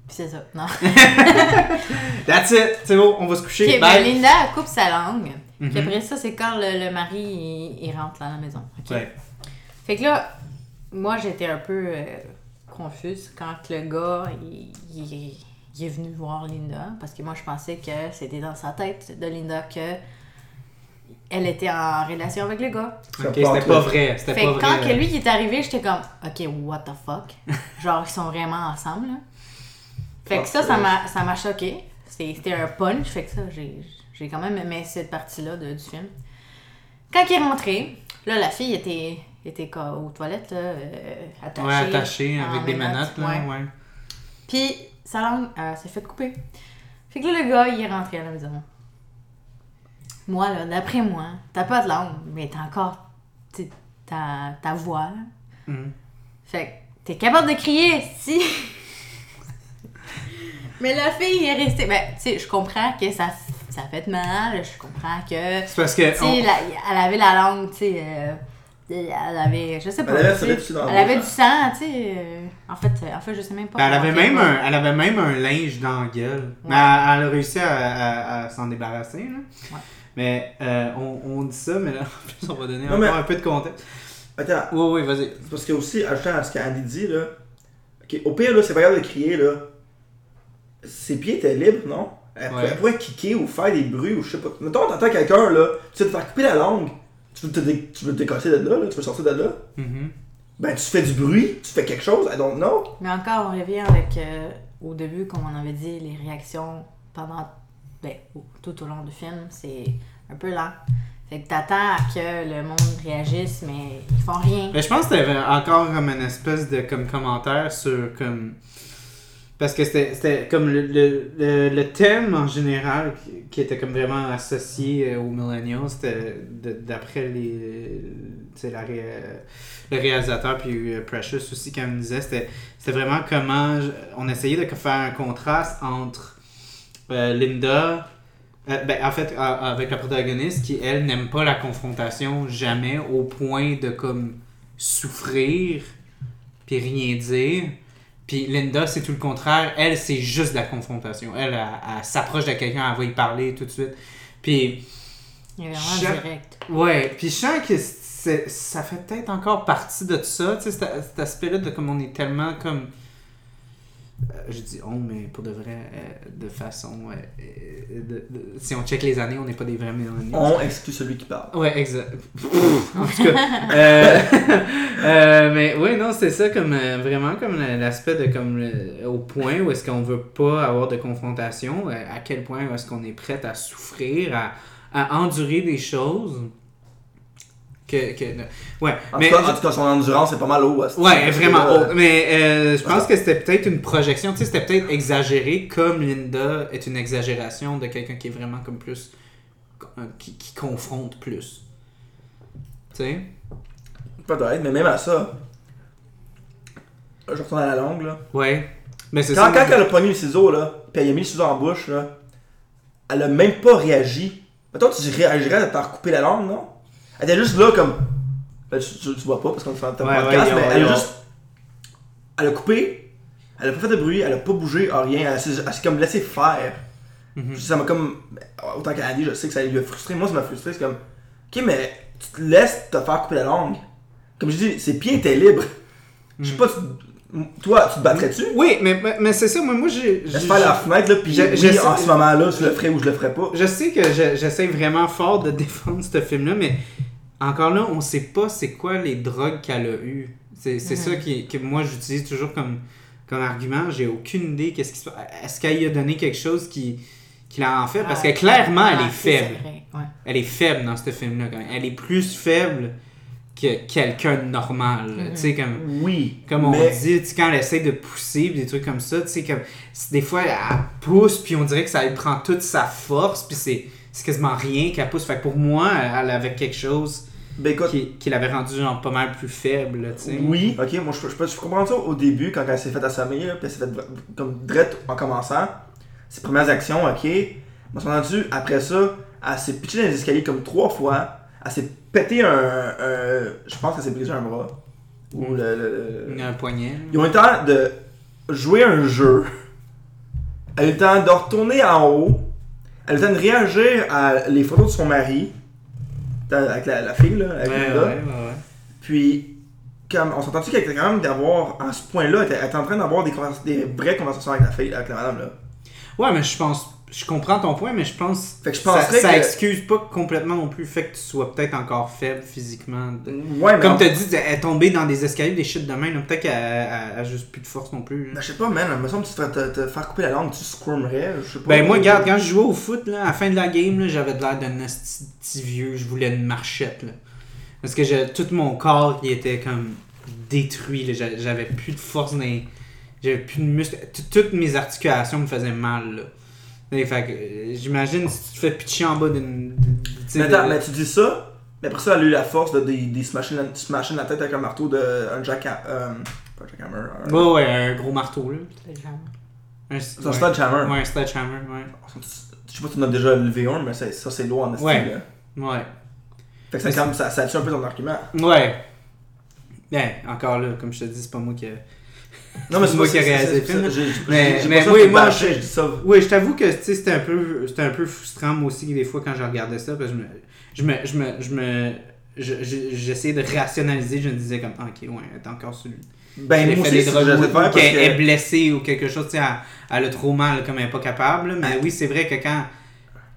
Puis c'est ça, non. That's it! C'est bon, on va se coucher. Ben! Linda elle coupe sa langue. Puis Mhm. après ça, c'est quand le, le mari il, il rentre dans la maison. ok? Ouais. Fait que là, moi j'étais un peu euh, confuse quand le gars il, il- il est venu voir Linda. Parce que moi je pensais que c'était dans sa tête de Linda que elle était en relation avec le gars. Ok, c'était pas vrai. C'était Fait pas que quand vrai. que lui il est arrivé, j'étais comme OK, what the fuck? Genre ils sont vraiment ensemble là. Fait que ça, ça m'a ça m'a choqué. C'était un punch, fait que ça, j'ai j'ai quand même aimé cette partie-là de- du film. Quand il est rentré, là la fille était était quoi, aux toilettes là, euh, attachée. Ouais, attaché en avec des menottes, menottes, là. ouais. Ouais. Puis sa langue euh, s'est fait couper. Fait que là, le gars, il est rentré à la maison. Moi, là, d'après moi, t'as pas de langue, mais t'as encore ta, ta voix. là. Mhm. Fait que t'es capable de crier, si. mais la fille est restée. Ben, tu sais, je comprends que ça, ça fait mal, je comprends que. C'est parce que. Tu sais, on- la- elle avait la langue, tu sais. euh, elle avait, je sais pas. Elle avait tu sais, elle avait du sang, tu sais. euh, en fait, en fait, je sais même pas. Ben, elle, avait même elle un, elle avait même un linge dans la gueule. Mais elle, elle a réussi à, à- à s'en débarrasser. Là. Ouais. Mais euh, on, on dit ça, mais là, en plus, on va donner Non, encore mais- un peu de contexte. Attends, Oui, oui, vas-y. parce que aussi, ajoutant à ce qu'Andy dit, là. ok, au pire, là, c'est pas grave de crier, là. Ses pieds étaient libres, non? Elle, Ouais. elle pouvait kicker ou faire des bruits ou je sais pas. Mettons, t'entends quelqu'un, là, tu veux te faire couper la langue. Tu veux te, dé- tu veux te décasser de là, là, tu veux sortir de là. Mhm. Ben, tu fais du bruit, tu fais quelque chose, I don't know. Mais encore, on revient avec, euh, au début, comme on avait dit, les réactions pendant, ben, tout au long du film, c'est un peu lent. Fait que t'attends à que le monde réagisse, mais ils font rien. Mais je pense que c'était encore comme une espèce de comme commentaire sur comme. Parce que c'était comme le, le, le, thème en général qui, était comme vraiment associé euh, aux millennials, c'était d'après les. la le réalisateur puis euh, Precious aussi, quand il disait, c'était vraiment comment. on essayait de faire un contraste entre euh, Linda. euh, ben, en fait, avec la protagoniste qui, elle, n'aime pas la confrontation jamais au point de comme souffrir puis rien dire. Puis Linda, c'est tout le contraire. Elle, c'est juste la confrontation. Elle, elle, elle s'approche de quelqu'un, elle va y parler tout de suite. Puis, Il est vraiment Chaque- direct. ouais, puis je sens que ça fait peut-être encore partie de ça, tu sais, cet, cet aspect-là de comme on est tellement comme. Euh, je dis on, mais pour de vrai, euh, de façon. euh, de- de- si on check les années, on n'est pas des vrais millennials. On exclut celui qui parle. Ouais, exact. en tout cas. euh, euh, mais oui, non, c'est ça comme euh, vraiment comme l'aspect de comme au point où est-ce qu'on veut pas avoir de confrontation, à quel point est-ce qu'on est prêt à souffrir, à, à endurer des choses. Que, que, ouais, En, mais tout cas, en tout cas, son endurance est pas mal haut. à Ouais, vraiment haut. Mais euh, je pense que c'était peut-être une projection, tu sais, c'était peut-être exagéré, comme Linda est une exagération de quelqu'un qui est vraiment comme plus. euh, qui, qui confronte plus. Tu sais? Peut-être, mais même à ça. Je retourne à la longue, là. Ouais. Mais c'est Quand, ça. quand elle a pogné le ciseau, là, puis elle a mis le ciseau en bouche, là, elle a même pas réagi. Mettons, tu réagirais de t'en recouper la langue, non? Elle était juste là comme. Ben, tu, tu, tu vois pas parce qu'on fait un podcast, ouais, mais elle a juste. Elle a coupé, elle a pas fait de bruit, elle a pas bougé, rien. Elle s'est comme laissé faire. Mhm. Ça m'a comme. Autant qu'Andy, je sais que ça lui a frustré. Moi, ça m'a frustré. C'est comme. Ok, mais tu te laisses te faire couper la langue. Comme je dis, ses pieds étaient libres. Je sais pas, tu- toi, tu te battrais-tu? Oui, mais, mais, mais c'est ça, moi, moi j'ai. J'ai- faire la fenêtre, là, puis je- oui, je en ce moment-là, je le ferais ou je le ferais pas. Je sais que je- j'essaie vraiment fort de défendre ce film-là, mais encore là, on sait pas c'est quoi les drogues qu'elle a eues. C'est c'est ça qui, que moi j'utilise toujours comme, comme argument. J'ai aucune idée qu'est-ce qui se passe. Est-ce qu'elle y a donné quelque chose qui, qui l'a en fait? Parce que Ah, clairement, elle ah, est faible. ouais. Elle est faible dans ce film-là. quand même. Elle est plus faible que quelqu'un de normal. Tu sais, comme. Oui. Comme on mais... dit, quand elle essaie de pousser, pis des trucs comme ça, tu sais, comme, des fois, elle pousse, puis on dirait que ça lui prend toute sa force, puis c'est, c'est quasiment rien qu'elle pousse. Fait que pour moi, elle avait quelque chose Ben écoute, qui, qui l'avait rendu genre pas mal plus faible, tu sais. oui, ok, moi je, je, peux- je comprends ça au début, quand elle s'est fait assommer, là, puis elle s'est fait vra- comme drette en commençant. Ses premières actions, ok. Mais entendu, après ça, elle s'est pitchée dans les escaliers comme trois fois. Elle s'est pété un. un- je pense qu'elle s'est brisé un bras. Ou le- le- le, Un poignet. Ils ont eu le temps de jouer un jeu. Elle a eu le temps de retourner en haut. Elle a eu le temps de réagir à les photos de son mari. Avec la, la fille, là. Avec Ouais, ouais. Puis, comme, on s'entend-tu qu'elle était quand même d'avoir, à ce point-là, elle était, en train d'avoir des, des vraies conversations avec la fille, avec la madame, là? Ouais, mais je pense, je comprends ton point, mais je pense, Fait que je ça, que- excuse pas complètement non plus le fait que tu sois peut-être encore faible physiquement. de- Ouais, mais. Comme en- t'as dit, elle est tombée dans des escaliers, des shit de main, peut-être qu'elle elle- elle a juste plus de force non plus. Ben, je sais pas, man, il me semble que tu te, ferais te, te faire couper la langue, tu squirmerais, je sais pas. Ben moi, regarde, quand je jouais au foot, là, à la fin de la game, là, j'avais de l'air d'un petit vieux, je voulais une marchette. Là. Parce que j'ai- tout mon corps qui était comme détruit, j'avais plus de force J'avais plus de muscles. Tout- Toutes mes articulations me faisaient mal. Là. Et fait que, euh, j'imagine si tu te fais pitcher en bas d'une... Mais attends, de- mais tu dis ça, mais après ça, elle a eu la force de, de, de smasher, la, smasher la tête avec un marteau de. un jack. Euh, pas jackhammer. Un, Ouais, ouais, un gros marteau, là. Un, c'est un ouais. sledgehammer. Ouais, un sledgehammer, ouais. Je sais pas si tu en as déjà levé un, mais ça, c'est lourd en. Ouais. là. Ouais. Fait que ça, ça, ça tue un peu ton argument. Ouais. Ben, encore là, comme je te dis, c'est pas moi qui... Non, mais C'est moi qui ai réalisé le film, Mais- oui, moi, je- je dis ça. Oui, je t'avoue que c'était un peu un peu frustrant moi aussi des fois quand je regardais ça parce que je me je me je me, je j'essayais de rationaliser, je me disais comme Ah, OK, ouais, est encore sur le Ben, elle moi aussi, c'est qu'elle est blessée ou quelque chose, tu sais, elle, elle a trop mal comme elle est pas capable, mais oui, c'est vrai que quand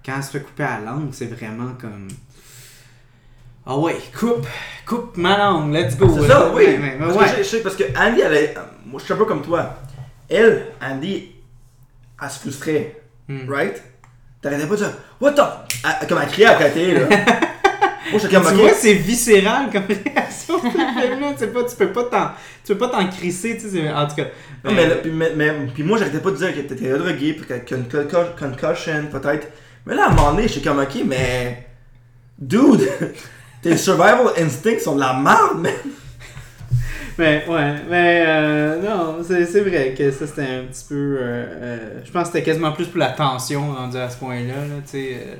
quand elle se fait couper la langue, c'est vraiment comme Ah ouais, coupe, coupe ma langue, let's go. C'est ça, Euh, oui. ouais, Parce ouais. que je- je sais, parce que Andy, elle est. Moi, je suis un peu comme toi. Elle, Andy, elle se frustrait. Hmm. Right? T'arrêtais pas de dire What the. Elle- Comme elle criait à côté, là. Moi, j'étais comme Tu vois, c'est viscéral comme réaction. Tu sais pas, tu peux pas t'en, tu peux pas t'en crisser, tu sais. En tout cas. Non, mais, là, puis, mais, mais- puis moi, j'arrêtais pas de dire que t'étais drogué, puis que- conco- concussion, peut-être. Mais là, à un moment donné, j'étais comme, ok, mais. Dude, tes survival instincts sont de la merde, man. Mais ouais, mais euh, non, c'est, vrai que ça c'était un petit peu. euh, euh, je pense que c'était quasiment plus pour la tension rendu à ce point-là, là, tu sais. euh,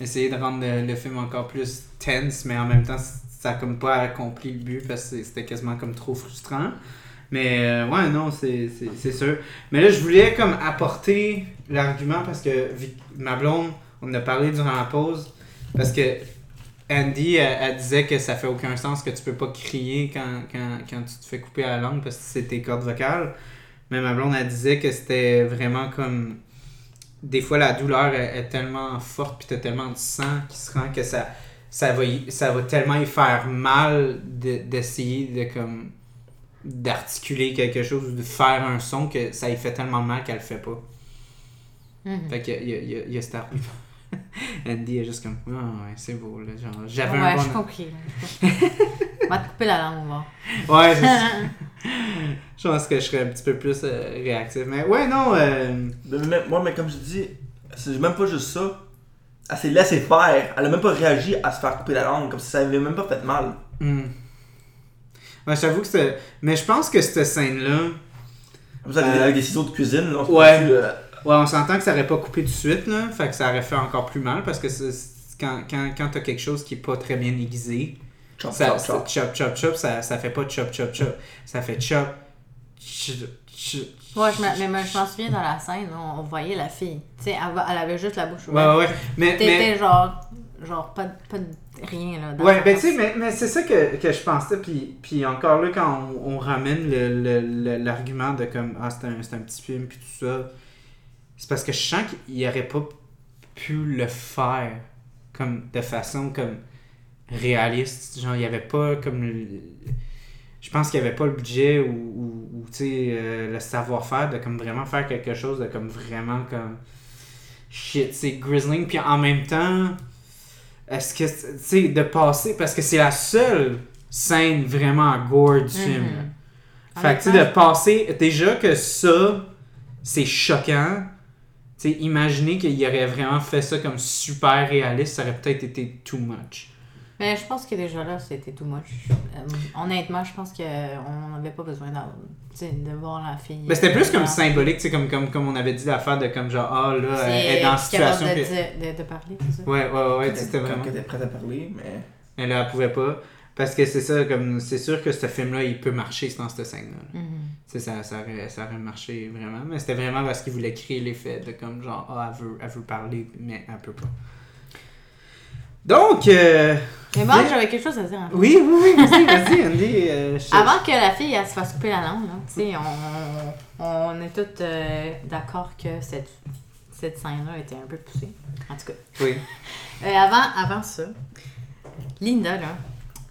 essayer de rendre le, film encore plus tense, mais en même temps, ça a comme pas accompli le but parce que c'était quasiment comme trop frustrant. Mais ouais, non, c'est, sûr. Mais là, je voulais comme apporter l'argument parce que ma blonde, on en a parlé durant la pause, parce que Andy, elle, elle disait que ça fait aucun sens que tu peux pas crier quand, quand, quand tu te fais couper la langue parce que c'est tes cordes vocales. Mais ma blonde, elle disait que c'était vraiment comme. Des fois, la douleur est, est tellement forte, puis t'as tellement de sang qui se rend que ça, ça, va, y- ça va tellement y faire mal de- d'essayer de, comme d'articuler quelque chose ou de faire un son que ça y fait tellement mal qu'elle le fait pas. Mhm. Fait qu'il y a, y a- y a- y a cet argument. Andy est juste comme, ah ouais, c'est beau, là. Genre, j'avais Ouais, un bon. compris. là. On va te couper la langue, on va. Ouais, c'est ça. je pense que je serais un petit peu plus euh, réactif. Mais ouais, non. euh, Mais- mais- moi, mais comme je dis, c'est même pas juste ça. Elle s'est laissée faire. Elle a même pas réagi à se faire couper la langue, comme si ça avait même pas fait mal. Ouais, j'avoue que c'est. Mais je pense que cette scène-là. Comme ça, avec, des- Euh, avec des ciseaux de cuisine, là, ouais. euh, Ouais, on s'entend que ça aurait pas coupé tout de suite, là. Fait que ça aurait fait encore plus mal parce que c'est- c'est quand, quand, quand t'as quelque chose qui est pas très bien aiguisé, Chop, ça, chop, ça- chop. chop, chop, chop, ça, ça fait pas chop, chop, chop. Ça fait chop, chop, chop. Ouais, je mais je m'en souviens dans la scène, on, on voyait la fille. Tu sais, elle, va- elle avait juste la bouche Ouais, ouverte. ouais, ouais. Mais, mais, T'étais genre, genre, pas, de- pas de rien, là. dans Ouais, ben tu sais, mais, mais c'est ça que, que je pensais, puis, puis encore là, quand on, on ramène le- le- le- l'argument de comme, ah, c'est un, c'est un petit film, puis tout ça, c'est parce que je sens qu'il aurait pas pu le faire comme de façon comme réaliste. Genre, il y avait pas comme. le- Je pense qu'il y avait pas le budget ou, ou, ou, tu sais, euh, le savoir-faire de comme vraiment faire quelque chose de comme vraiment comme. Shit, c'est Grizzling, puis en même temps. Est-ce que, tu sais, de passer, parce que c'est la seule scène vraiment gore du film. Mhm. En Fait que, tu sais, de passer, déjà que ça, c'est choquant. Sais, imaginez qu'il aurait vraiment fait ça comme super réaliste, ça aurait peut-être été too much. Mais je pense que déjà là, c'était too much. Euh, honnêtement, je pense qu'on n'avait pas besoin de voir la fille. Mais c'était plus comme euh, symbolique, tu sais, comme, comme, comme on avait dit l'affaire de comme genre, ah là, c'est elle est dans la situation. de, que- de, de, de parler, c'est ça? Ouais, ouais, ouais, c'était vraiment. elle était prête à parler, mais. Mais là, elle pouvait pas. Parce que c'est ça, comme, c'est sûr que ce film-là, il peut marcher dans cette scène-là. là. Tu sais, ça, ça, aurait, ça aurait marché vraiment. Mais c'était vraiment parce qu'il voulait créer l'effet de comme genre, ah, elle veut, elle veut parler, mais elle peut pas. Donc, euh, Mais moi, j'avais quelque chose à dire. en fait. oui, oui, oui, vas-y, vas-y, Andy. euh, je- Avant que la fille elle se fasse couper la langue, là, tu sais, on, on est tous euh, d'accord que cette, cette scène-là était un peu poussée. En tout cas. Oui. Euh, avant, avant ça, Linda, là,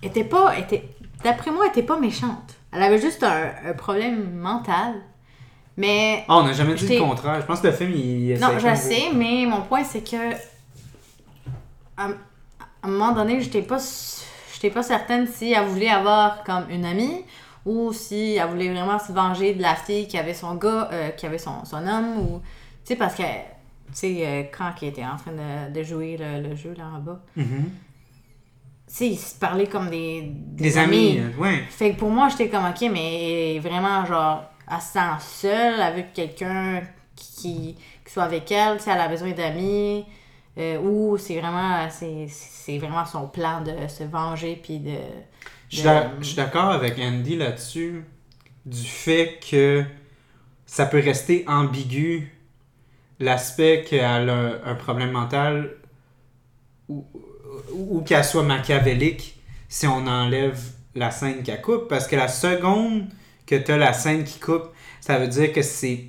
était pas. Était, D'après moi, elle était pas méchante. Elle avait juste un, un problème mental. Mais. Ah, on n'a jamais dit le contraire. Je pense que le film, il. Non, je sais, mais mon point, c'est que. À, un moment donné, j'étais pas. J'étais pas certaine si elle voulait avoir comme une amie ou si elle voulait vraiment se venger de la fille qui avait son gars, euh, qui avait son, son homme ou. Tu sais, parce que. Tu sais, euh, quand elle était en train de, de jouer le, le jeu là en bas, tu sais, ils se parlaient comme des. Des amis, euh, ouais. Fait que pour moi, j'étais comme, ok, mais vraiment, genre, elle se sent seule avec quelqu'un qui, qui soit avec elle, si elle a besoin d'amis, euh, ou c'est vraiment, c'est, vraiment son plan de se venger, puis de... Je suis d'accord avec Andy là-dessus, du fait que ça peut rester ambigu l'aspect qu'elle a un, un problème mental ou, ou, ou qu'elle soit machiavélique si on enlève la scène qu'elle coupe. Parce que la seconde que tu as la scène qui coupe, ça veut dire que c'est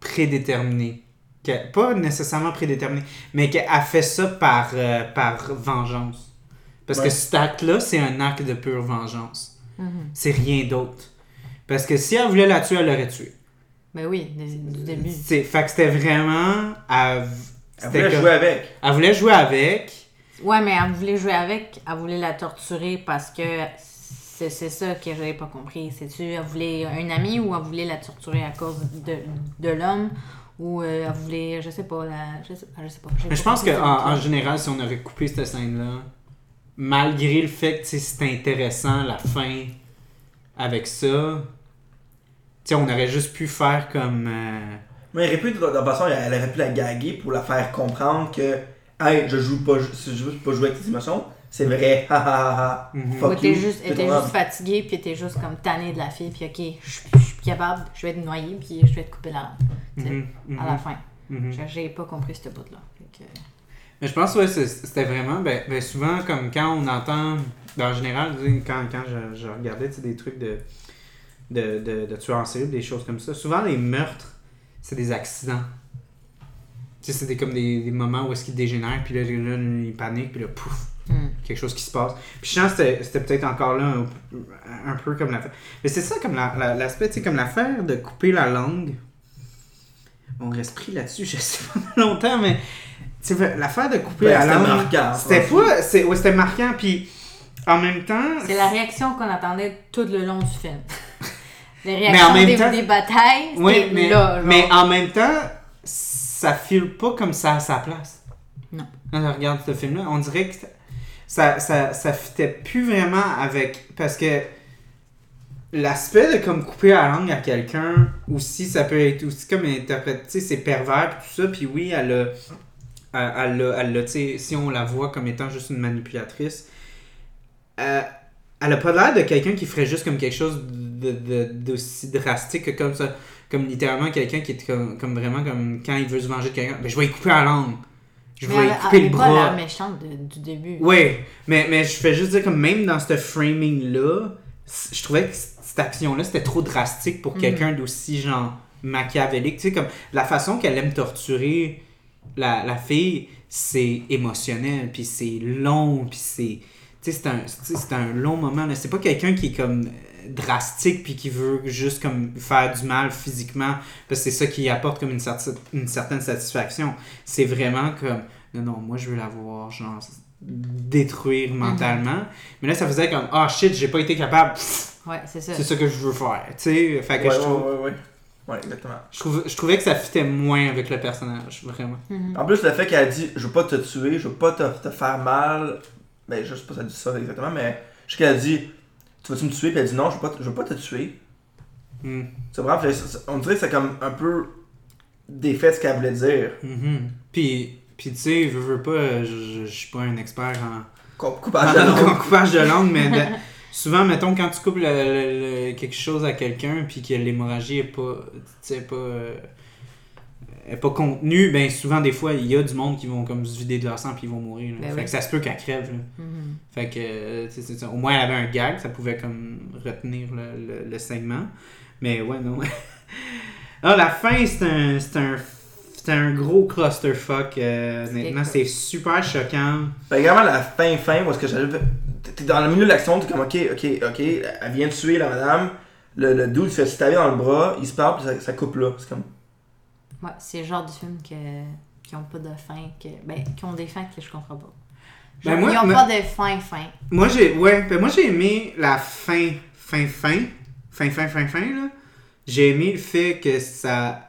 prédéterminé. Que- pas nécessairement prédéterminé, mais qu'elle a fait ça par, euh, par vengeance. Parce Ouais. que cet acte-là, c'est un acte de pure vengeance. Mhm. C'est rien d'autre. Parce que si elle voulait la tuer, elle l'aurait tuée. Ben oui, du, début. C'est- Fait que c'était vraiment. Elle, voulait comme- jouer avec. elle voulait jouer avec. Ouais, mais elle voulait jouer avec, elle voulait la torturer parce que c'est, c'est ça que j'avais pas compris. C'est-tu, elle voulait un ami ou elle voulait la torturer à cause de, de l'homme ou euh, elle voulait, je sais pas, la, je sais, je sais pas. j'ai Mais je pense qu'en c'est en général, si on aurait coupé cette scène-là, malgré le fait que c'était intéressant la fin avec ça, tu sais, on aurait juste pu faire comme. euh, Mais elle aurait pu, de toute façon, elle aurait pu la gaguer pour la faire comprendre que, hey, je joue pas, je veux pas jouer avec tes émotions, c'est vrai, ha ha ha ha. Mhm. Fuck juste, ton juste fatiguée, puis était juste comme tannée de la fille, puis ok, je suis- plus capable, je vais te noyer, puis je vais te couper la langue. mhm, mhm, À la fin. mhm. J'ai- J'ai pas compris ce bout-là. Que- Mais je pense que c'était vraiment, ben, ben, souvent, comme quand on entend, ben, en général, quand, quand je, je regardais des trucs de, de, de, de tueurs en série, des choses comme ça, souvent les meurtres, c'est des accidents. Sais, c'est des- comme des, des moments où est-ce qu'ils dégénèrent, puis là, là, ils paniquent, puis là, pouf, Hmm. quelque chose qui se passe. Puis je sens que c'était- peut-être encore là un, un peu comme l'affaire. Mais c'est ça, comme la- la- l'aspect, tu sais, comme l'affaire de couper la langue. On reste pris là-dessus, je sais pas longtemps, mais tu sais, l'affaire de couper Ben, la c'était langue. marquant, C'était franchement. pas. c'est- ouais, c'était marquant, puis en même temps. C'est la réaction qu'on attendait tout le long du film. Les Mais en réactions même des, temps- des batailles, Oui, mais, là. genre. mais en même temps, ça file pas comme ça à sa place. Non. Quand je regarde ce film-là, on dirait que ça, ça, ça fitait plus vraiment avec. Parce que l'aspect de comme couper la langue à quelqu'un, aussi, ça peut être aussi comme interprété, tu sais, c'est pervers pis tout ça, puis oui, elle a, elle, elle elle sais, si on la voit comme étant juste une manipulatrice, euh, elle a pas l'air de quelqu'un qui ferait juste comme quelque chose de- de- d'aussi drastique que comme ça. Comme littéralement quelqu'un qui est comme, comme vraiment comme quand il veut se venger de quelqu'un. Ben, je vais lui couper la langue. Je vais lui couper elle le est pas bras. la méchante de- du début. Oui, mais, mais je fais juste dire comme même dans ce framing-là, je trouvais que cette action-là, c'était trop drastique pour Mhm. quelqu'un d'aussi, genre, machiavélique. Tu sais, comme la façon qu'elle aime torturer la, la fille, c'est émotionnel, puis c'est long, puis c'est... Tu sais, c'est un, un long moment. C'est pas quelqu'un qui est comme drastique puis qui veut juste comme faire du mal physiquement parce que c'est ça qui apporte comme une, certi- une certaine satisfaction c'est vraiment comme non non moi je veux la voir genre détruire mentalement mais là ça faisait comme ah shit j'ai pas été capable Ouais, c'est ça. c'est ça que je veux faire tu sais fait que Ouais, je, ouais, trouve- ouais, ouais. Ouais, exactement. je, trouve- je trouvais que ça fitait moins avec le personnage vraiment Mhm. En plus, le fait qu'elle a dit Je veux pas te tuer, je veux pas te, te faire mal. Ben, je sais pas si elle a dit ça exactement, mais je sais qu'elle a dit Tu vas-tu me tuer? Puis elle dit Non, je veux pas, je veux pas te tuer. Hmm. C'est vraiment, on dirait que c'est comme un peu défait ce qu'elle voulait dire. Mhm. puis puis tu sais je veux pas je, je- je suis pas un expert en Coup- Coupage de langue. coupage de langue, mais de- souvent, mettons, quand tu coupes le- le- le- quelque chose à quelqu'un puis que l'hémorragie est pas, tu sais, pas, euh, est pas contenue, ben souvent, des fois, il y a du monde qui vont comme se vider de leur sang puis ils vont mourir. là. Ben fait oui. que ça se peut qu'elle crève. là. Mhm. Fait que, euh, au moins, elle avait un gag, ça pouvait comme retenir le, le, le segment. Mais ouais, non. ah, la fin, c'est un, c'est un, c'est un gros clusterfuck. euh, honnêtement, c'est super choquant. Ben, également, la fin, fin, est-ce que j'arrive. T'es dans le milieu de l'action, t'es comme Ok, ok, ok, elle vient de tuer la madame. Le, le dude se fait se taper dans le bras, il se parle, puis ça, ça coupe là. C'est comme. Ouais, c'est le genre de film que, qui ont pas de fin, que, ben, qui ont des fins que je comprends pas. Genre, Ben, moi- ils ont mais- pas de fin, fin. Moi j'ai ouais, ben moi j'ai aimé la fin fin fin fin fin fin fin là. J'ai aimé le fait que ça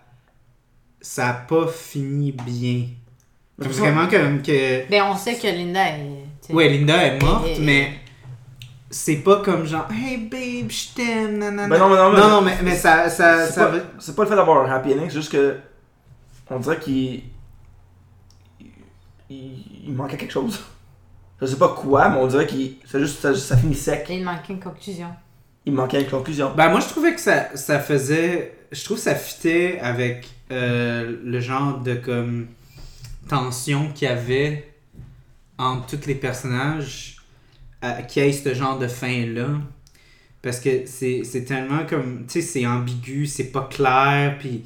ça a pas fini bien. Mais Vraiment comme que Ben, on sait que Linda est. ouais, Linda est morte Et- et- mais c'est pas comme genre hey babe, je t'aime nanana. Ben non, mais non, mais- non, non, mais, mais ça ça, C'est ça pas, pas le fait d'avoir un happy ending, c'est juste que. On dirait qu'il. Il, il manquait quelque chose. Je sais pas quoi, mais on dirait qu'il. C'est juste. Ça, ça finit sec. Il manquait une conclusion. Il manquait une conclusion. Ben moi je trouvais que ça, ça faisait. Je trouve que ça fitait avec euh, le genre de comme tension qu'il y avait entre tous les personnages euh, qui ait ce genre de fin-là. Parce que c'est c'est tellement comme. Tu sais, c'est ambigu, c'est pas clair, puis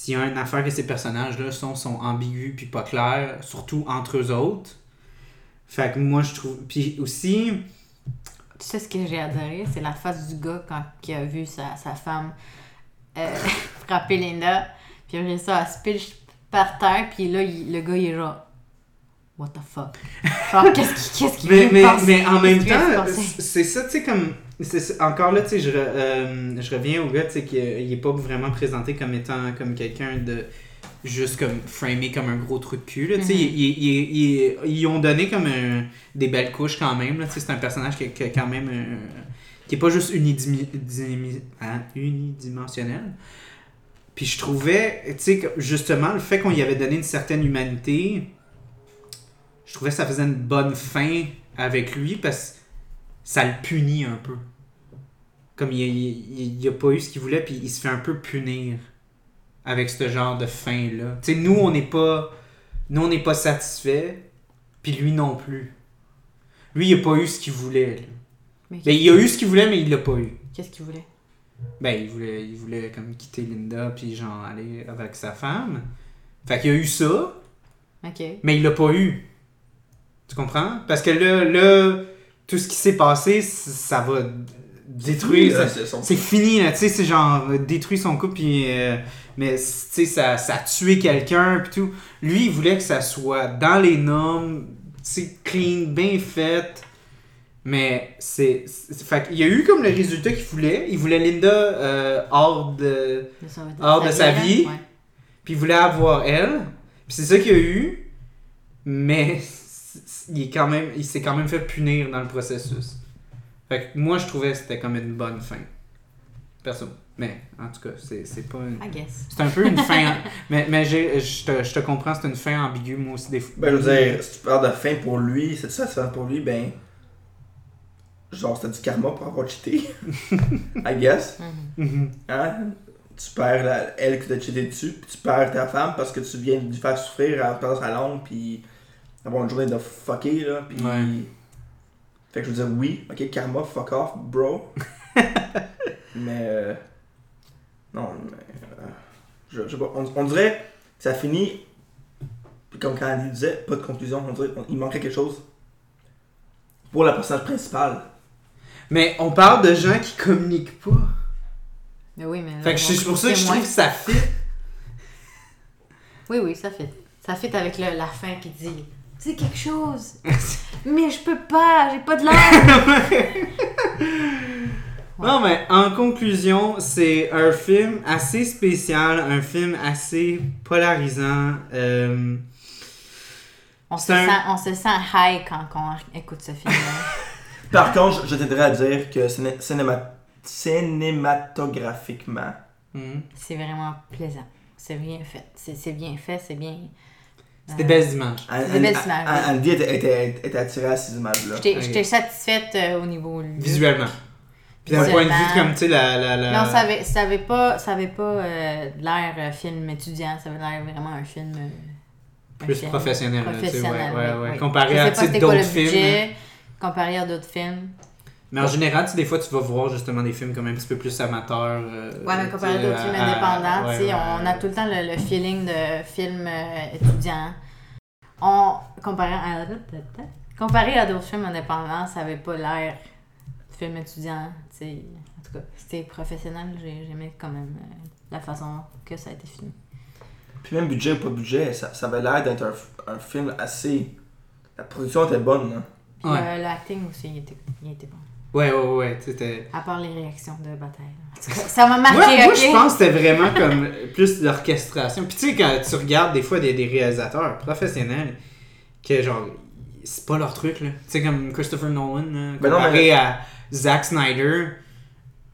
s'il y a une affaire que ces personnages-là sont, sont ambigus puis pas clairs, surtout entre eux autres. Fait que moi je trouve. Puis aussi. Tu sais ce que j'ai adoré? C'est la face du gars quand il a vu sa, sa femme euh, frapper Linda. Puis après ça, elle se pitch par terre. Puis là, il- le gars, il est genre. What the fuck? Genre, qu'est-ce qu'il qu'est-ce qu'il mais, mais, mais en même temps, c'est ça, tu sais, comme. C'est Encore là, tu sais, je, re- euh, je reviens au gars, tu sais, qu'il il est pas vraiment présenté comme étant comme quelqu'un de. Juste comme framé comme un gros trou de cul, là, tu sais. Mhm. ils- ils- ils- ils- ils ont donné comme un- des belles couches quand même, là, tu sais. C'est un personnage qui, qui a quand même. qui est pas juste unidimi- dimi- hein, unidimensionnel. Puis je trouvais, tu justement, le fait qu'on y avait donné une certaine humanité, je trouvais que ça faisait une bonne fin avec lui parce que ça le punit un peu. Comme il, il, il a pas eu ce qu'il voulait, puis il se fait un peu punir avec ce genre de fin-là. Tu sais, nous, on n'est pas. Nous, on n'est pas satisfait, puis lui non plus. Lui, il a pas eu ce qu'il voulait. là. Mais Ben, il a eu ce qu'il voulait, mais il l'a pas eu. Qu'est-ce qu'il voulait? Ben, il voulait, il voulait comme quitter Linda, puis genre aller avec sa femme. Fait qu'il a eu ça, Ok. mais il l'a pas eu. Tu comprends? Parce que là, là tout ce qui s'est passé, ça va Oui, ça- là, c'est c'est fini, là, tu sais, c'est genre euh, détruire son couple, puis. euh, mais, tu sais, ça, ça a tué quelqu'un, puis tout. Lui, il voulait que ça soit dans les normes, tu sais, clean, bien fait. Mais c'est. c'est- Fait qu'il y a eu comme le résultat qu'il voulait. Il voulait Linda euh, hors de. Hors de sa vie? Puis il voulait avoir elle. Puis c'est ça qu'il y a eu. Mais il est quand même. Il s'est quand même fait punir dans le processus. Fait que moi je trouvais que c'était comme une bonne fin. Perso. Mais, en tout cas, c'est c'est pas une... I guess. C'est un peu une fin... mais mais j'ai- je te, je te comprends, c'est une fin ambiguë, moi aussi, des fois. Ben, je veux dire, si tu parles de fin pour lui, c'est ça, c'est pour lui, ben. Genre, c'était du karma pour avoir cheaté. I guess. Mhm. Mhm. Hein? Tu perds la, elle qui t'a cheaté dessus, puis tu perds ta femme parce que tu viens de lui faire souffrir en perdant sa langue, puis avoir une journée de fucker, là, puis. Ouais. Fait que je veux dire, oui, ok, karma, fuck off, bro. mais. euh, non, mais. euh, je, je sais pas, on, on dirait que ça finit. puis Comme quand disait, pas de conclusion, on dirait qu'il manquait quelque chose. Pour la personnage principale. Mais on parle de gens qui communiquent pas. Mais oui, mais. là, Fait que c'est pour ça que je trouve que ça fit. Oui, oui, ça fait. Ça fait avec le- la fin qui dit C'est quelque chose. mais je peux pas, j'ai pas de langue. Non, mais en conclusion, c'est un film assez spécial, un film assez polarisant. euh, on, se un- sent, on se sent high quand on écoute ce film-là. Par contre, je je t'aiderais à dire que ciné- cinéma- cinématographiquement, mhm. c'est vraiment plaisant. C'est bien fait. C'est c'est bien fait, c'est bien. C'est des euh, belles images. Des belles images. Andy était, était, était attiré à ces images-là. J'étais satisfaite euh, au niveau. Visuellement. Puis d'un point de vue, Visuellement. comme tu sais, la. la, la... Non, ça avait, ça avait pas, ça avait pas euh, l'air euh, film étudiant, ça avait l'air vraiment un film. euh, un Plus film professionnel, là, tu sais, professionnel, ouais, ouais, oui, ouais. oui. Comparé à, c'était d'autres le films. budget, comparé à d'autres films. Mais en général, tu sais, des fois, tu vas voir justement des films comme un petit peu plus amateurs. euh, Ouais, mais comparé à d'autres films à- indépendants, ouais, ouais, on a tout le temps le, le feeling de film euh, étudiant. On, comparé à, comparé à d'autres films indépendants, ça avait pas l'air de film étudiant, tu sais. En tout cas, c'était professionnel, j'ai- j'aimais quand même euh, la façon que ça a été filmé. Puis même budget ou pas budget, ça, ça avait l'air d'être un, un film assez. La production était bonne, là. Puis Ouais. euh, l'acting aussi, il était, il était bon. Ouais, ouais, ouais, c'était. À part les réactions de bataille. En tout cas, ça m'a marqué, Moi, je pense que c'était vraiment comme plus l'orchestration. Puis tu sais, quand tu regardes des fois des, des réalisateurs professionnels, que genre, c'est pas leur truc, là. Tu sais, comme Christopher Nolan, là, Ben non, comparé mais- à Zack Snyder,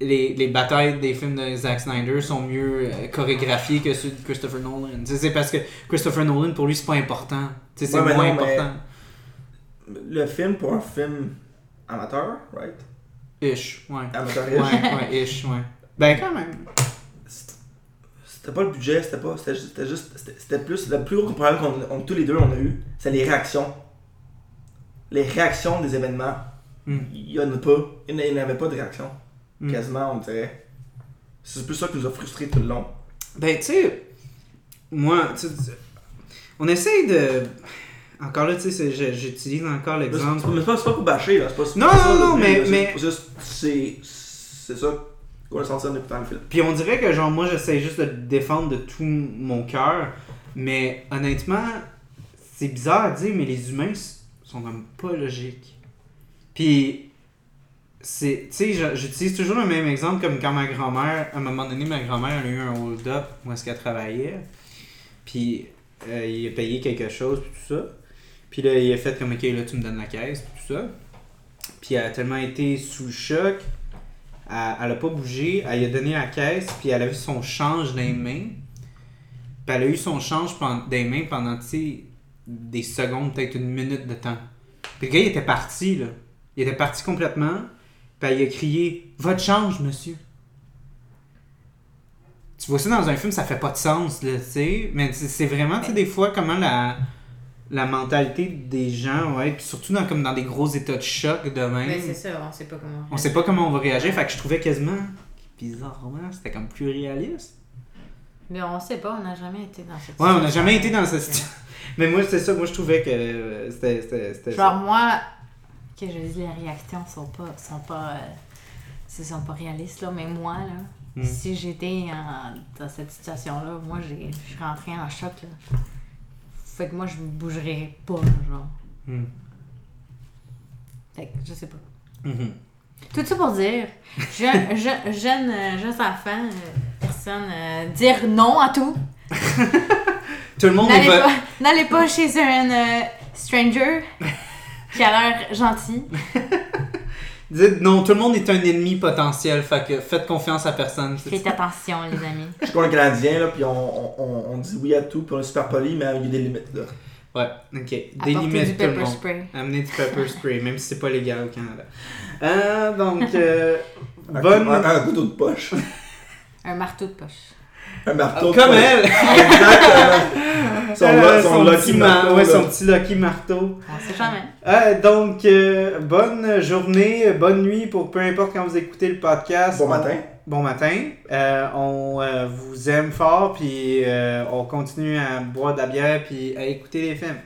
les, les batailles des films de Zack Snyder sont mieux euh, chorégraphiées que ceux de Christopher Nolan. Tu sais, c'est parce que Christopher Nolan, pour lui, c'est pas important. Tu sais, c'est Ouais, moins non, mais- important. Le film pour un film amateur, right? Ish, ouais. Amateur Ouais, ouais, ish, ouais. Ben, quand même. C'était pas le budget, c'était pas. C'était juste. C'était plus. Le plus gros problème qu'on on- tous les deux on a eu, c'est les réactions. Les réactions des événements. Hmm. Il y en a pas. Il n'y avait pas de réaction. Hmm. Quasiment, on dirait. C'est plus ça qui nous a frustrés tout le long. Ben, tu sais, moi, tu sais, on essaye de. Encore là, tu sais, j'utilise encore l'exemple. mais c'est pas, pas pour bâcher, là. C'est pas, Non, pas non, non, mais- mais- C'est c'est ça qu'on a senti en écoutant le film. Puis on dirait que, genre, moi, j'essaie juste de le défendre de tout mon cœur. Mais honnêtement, c'est bizarre à dire, mais les humains sont comme pas logiques. Puis, c'est. Tu sais, j'utilise toujours le même exemple comme quand ma grand-mère, à un moment donné, ma grand-mère, elle a eu un hold-up où est-ce qu'elle travaillait. Puis, euh, il a payé quelque chose, puis tout ça. Puis là, il a fait comme, ok, là, tu me donnes la caisse, tout ça. Puis elle a tellement été sous le choc, elle, elle a pas bougé, elle lui a donné la caisse, puis elle a vu son change dans les mains. Puis elle a eu son change dans les mains pendant, tu sais, des secondes, peut-être une minute de temps. Puis le gars, il était parti, là. Il était parti complètement, puis elle lui a crié « Votre change, monsieur! » Tu vois ça dans un film, ça fait pas de sens, là, tu sais. Mais c'est c'est vraiment, tu sais, des fois, comment la, la mentalité des gens, ouais, puis surtout dans, comme dans des gros états de choc de même. Mais c'est ça, on sait pas comment. On sait pas comment on va réagir, fait que je trouvais quasiment bizarrement, c'était comme plus réaliste. Mais on sait pas, on n'a jamais été dans cette Ouais, on n'a jamais été dans cette situation. Mais moi, c'est ça, moi je trouvais que euh, c'était c'était- c'était Genre ça. moi, que je dis les réactions sont pas sont pas euh, ce sont pas réalistes là, mais moi là, Mm. si j'étais en- dans cette situation là, moi j'ai je suis rentrée en choc là. Fait que moi je bougerais pas genre. Mm. Fait que je sais pas. Mhm. Tout ça pour dire, jeune, jeune, jeune, euh, jeune enfant, euh, personne, euh, dire non à tout. Tout le monde N'allez va. pas, n'allez pas chez un euh, stranger qui a l'air gentil. Dites non, tout le monde est un ennemi potentiel, fait que faites confiance à personne. Faites attention, les amis. Je suis comme un Canadien, là, puis on, on, on dit oui à tout, puis on est super poli, mais il y a des limites, là. Ouais, ok. Des Apportez du limites, tout le pepper monde. spray. Amenez du pepper spray, même si c'est pas légal au Canada. Euh, donc, euh, Un, bonne. un, un couteau de poche. Un marteau de poche. Un marteau de Comme poche. elle! Exactement. Son, Euh, son, son lucky petit ma- marteau, ouais, son petit lucky marteau. On sait jamais. Euh, donc, euh, bonne journée, bonne nuit pour peu importe quand vous écoutez le podcast. Bon On- matin. Bon matin. Euh, on euh, vous aime fort, puis euh, on continue à boire de la bière, puis à écouter les films.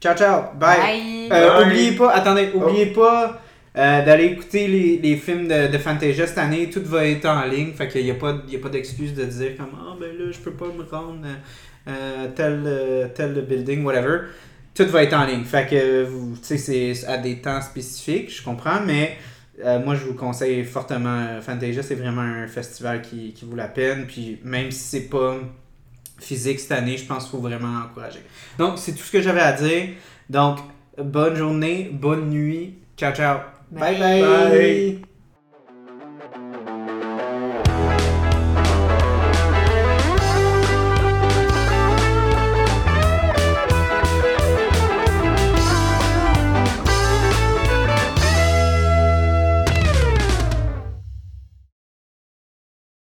Ciao, ciao. Bye. Bye. Euh, Bye. oubliez pas, attendez, oubliez pas euh, d'aller écouter les, les films de, de Fantasia cette année. Tout va être en ligne, fait qu'il n'y a pas, il y a pas d'excuse de dire comme Ah ben là, je peux pas me rendre euh, tel, euh, tel building, whatever. Tout va être en ligne. Fait que vous, tu sais, c'est à des temps spécifiques, je comprends, mais euh, moi je vous conseille fortement euh, Fantasia, c'est vraiment un festival qui, qui vaut la peine. Puis même si c'est pas physique cette année, je pense qu'il faut vraiment encourager. Donc, c'est tout ce que j'avais à dire. Donc, bonne journée, bonne nuit. Ciao, ciao. bye. Bye. bye. Bye.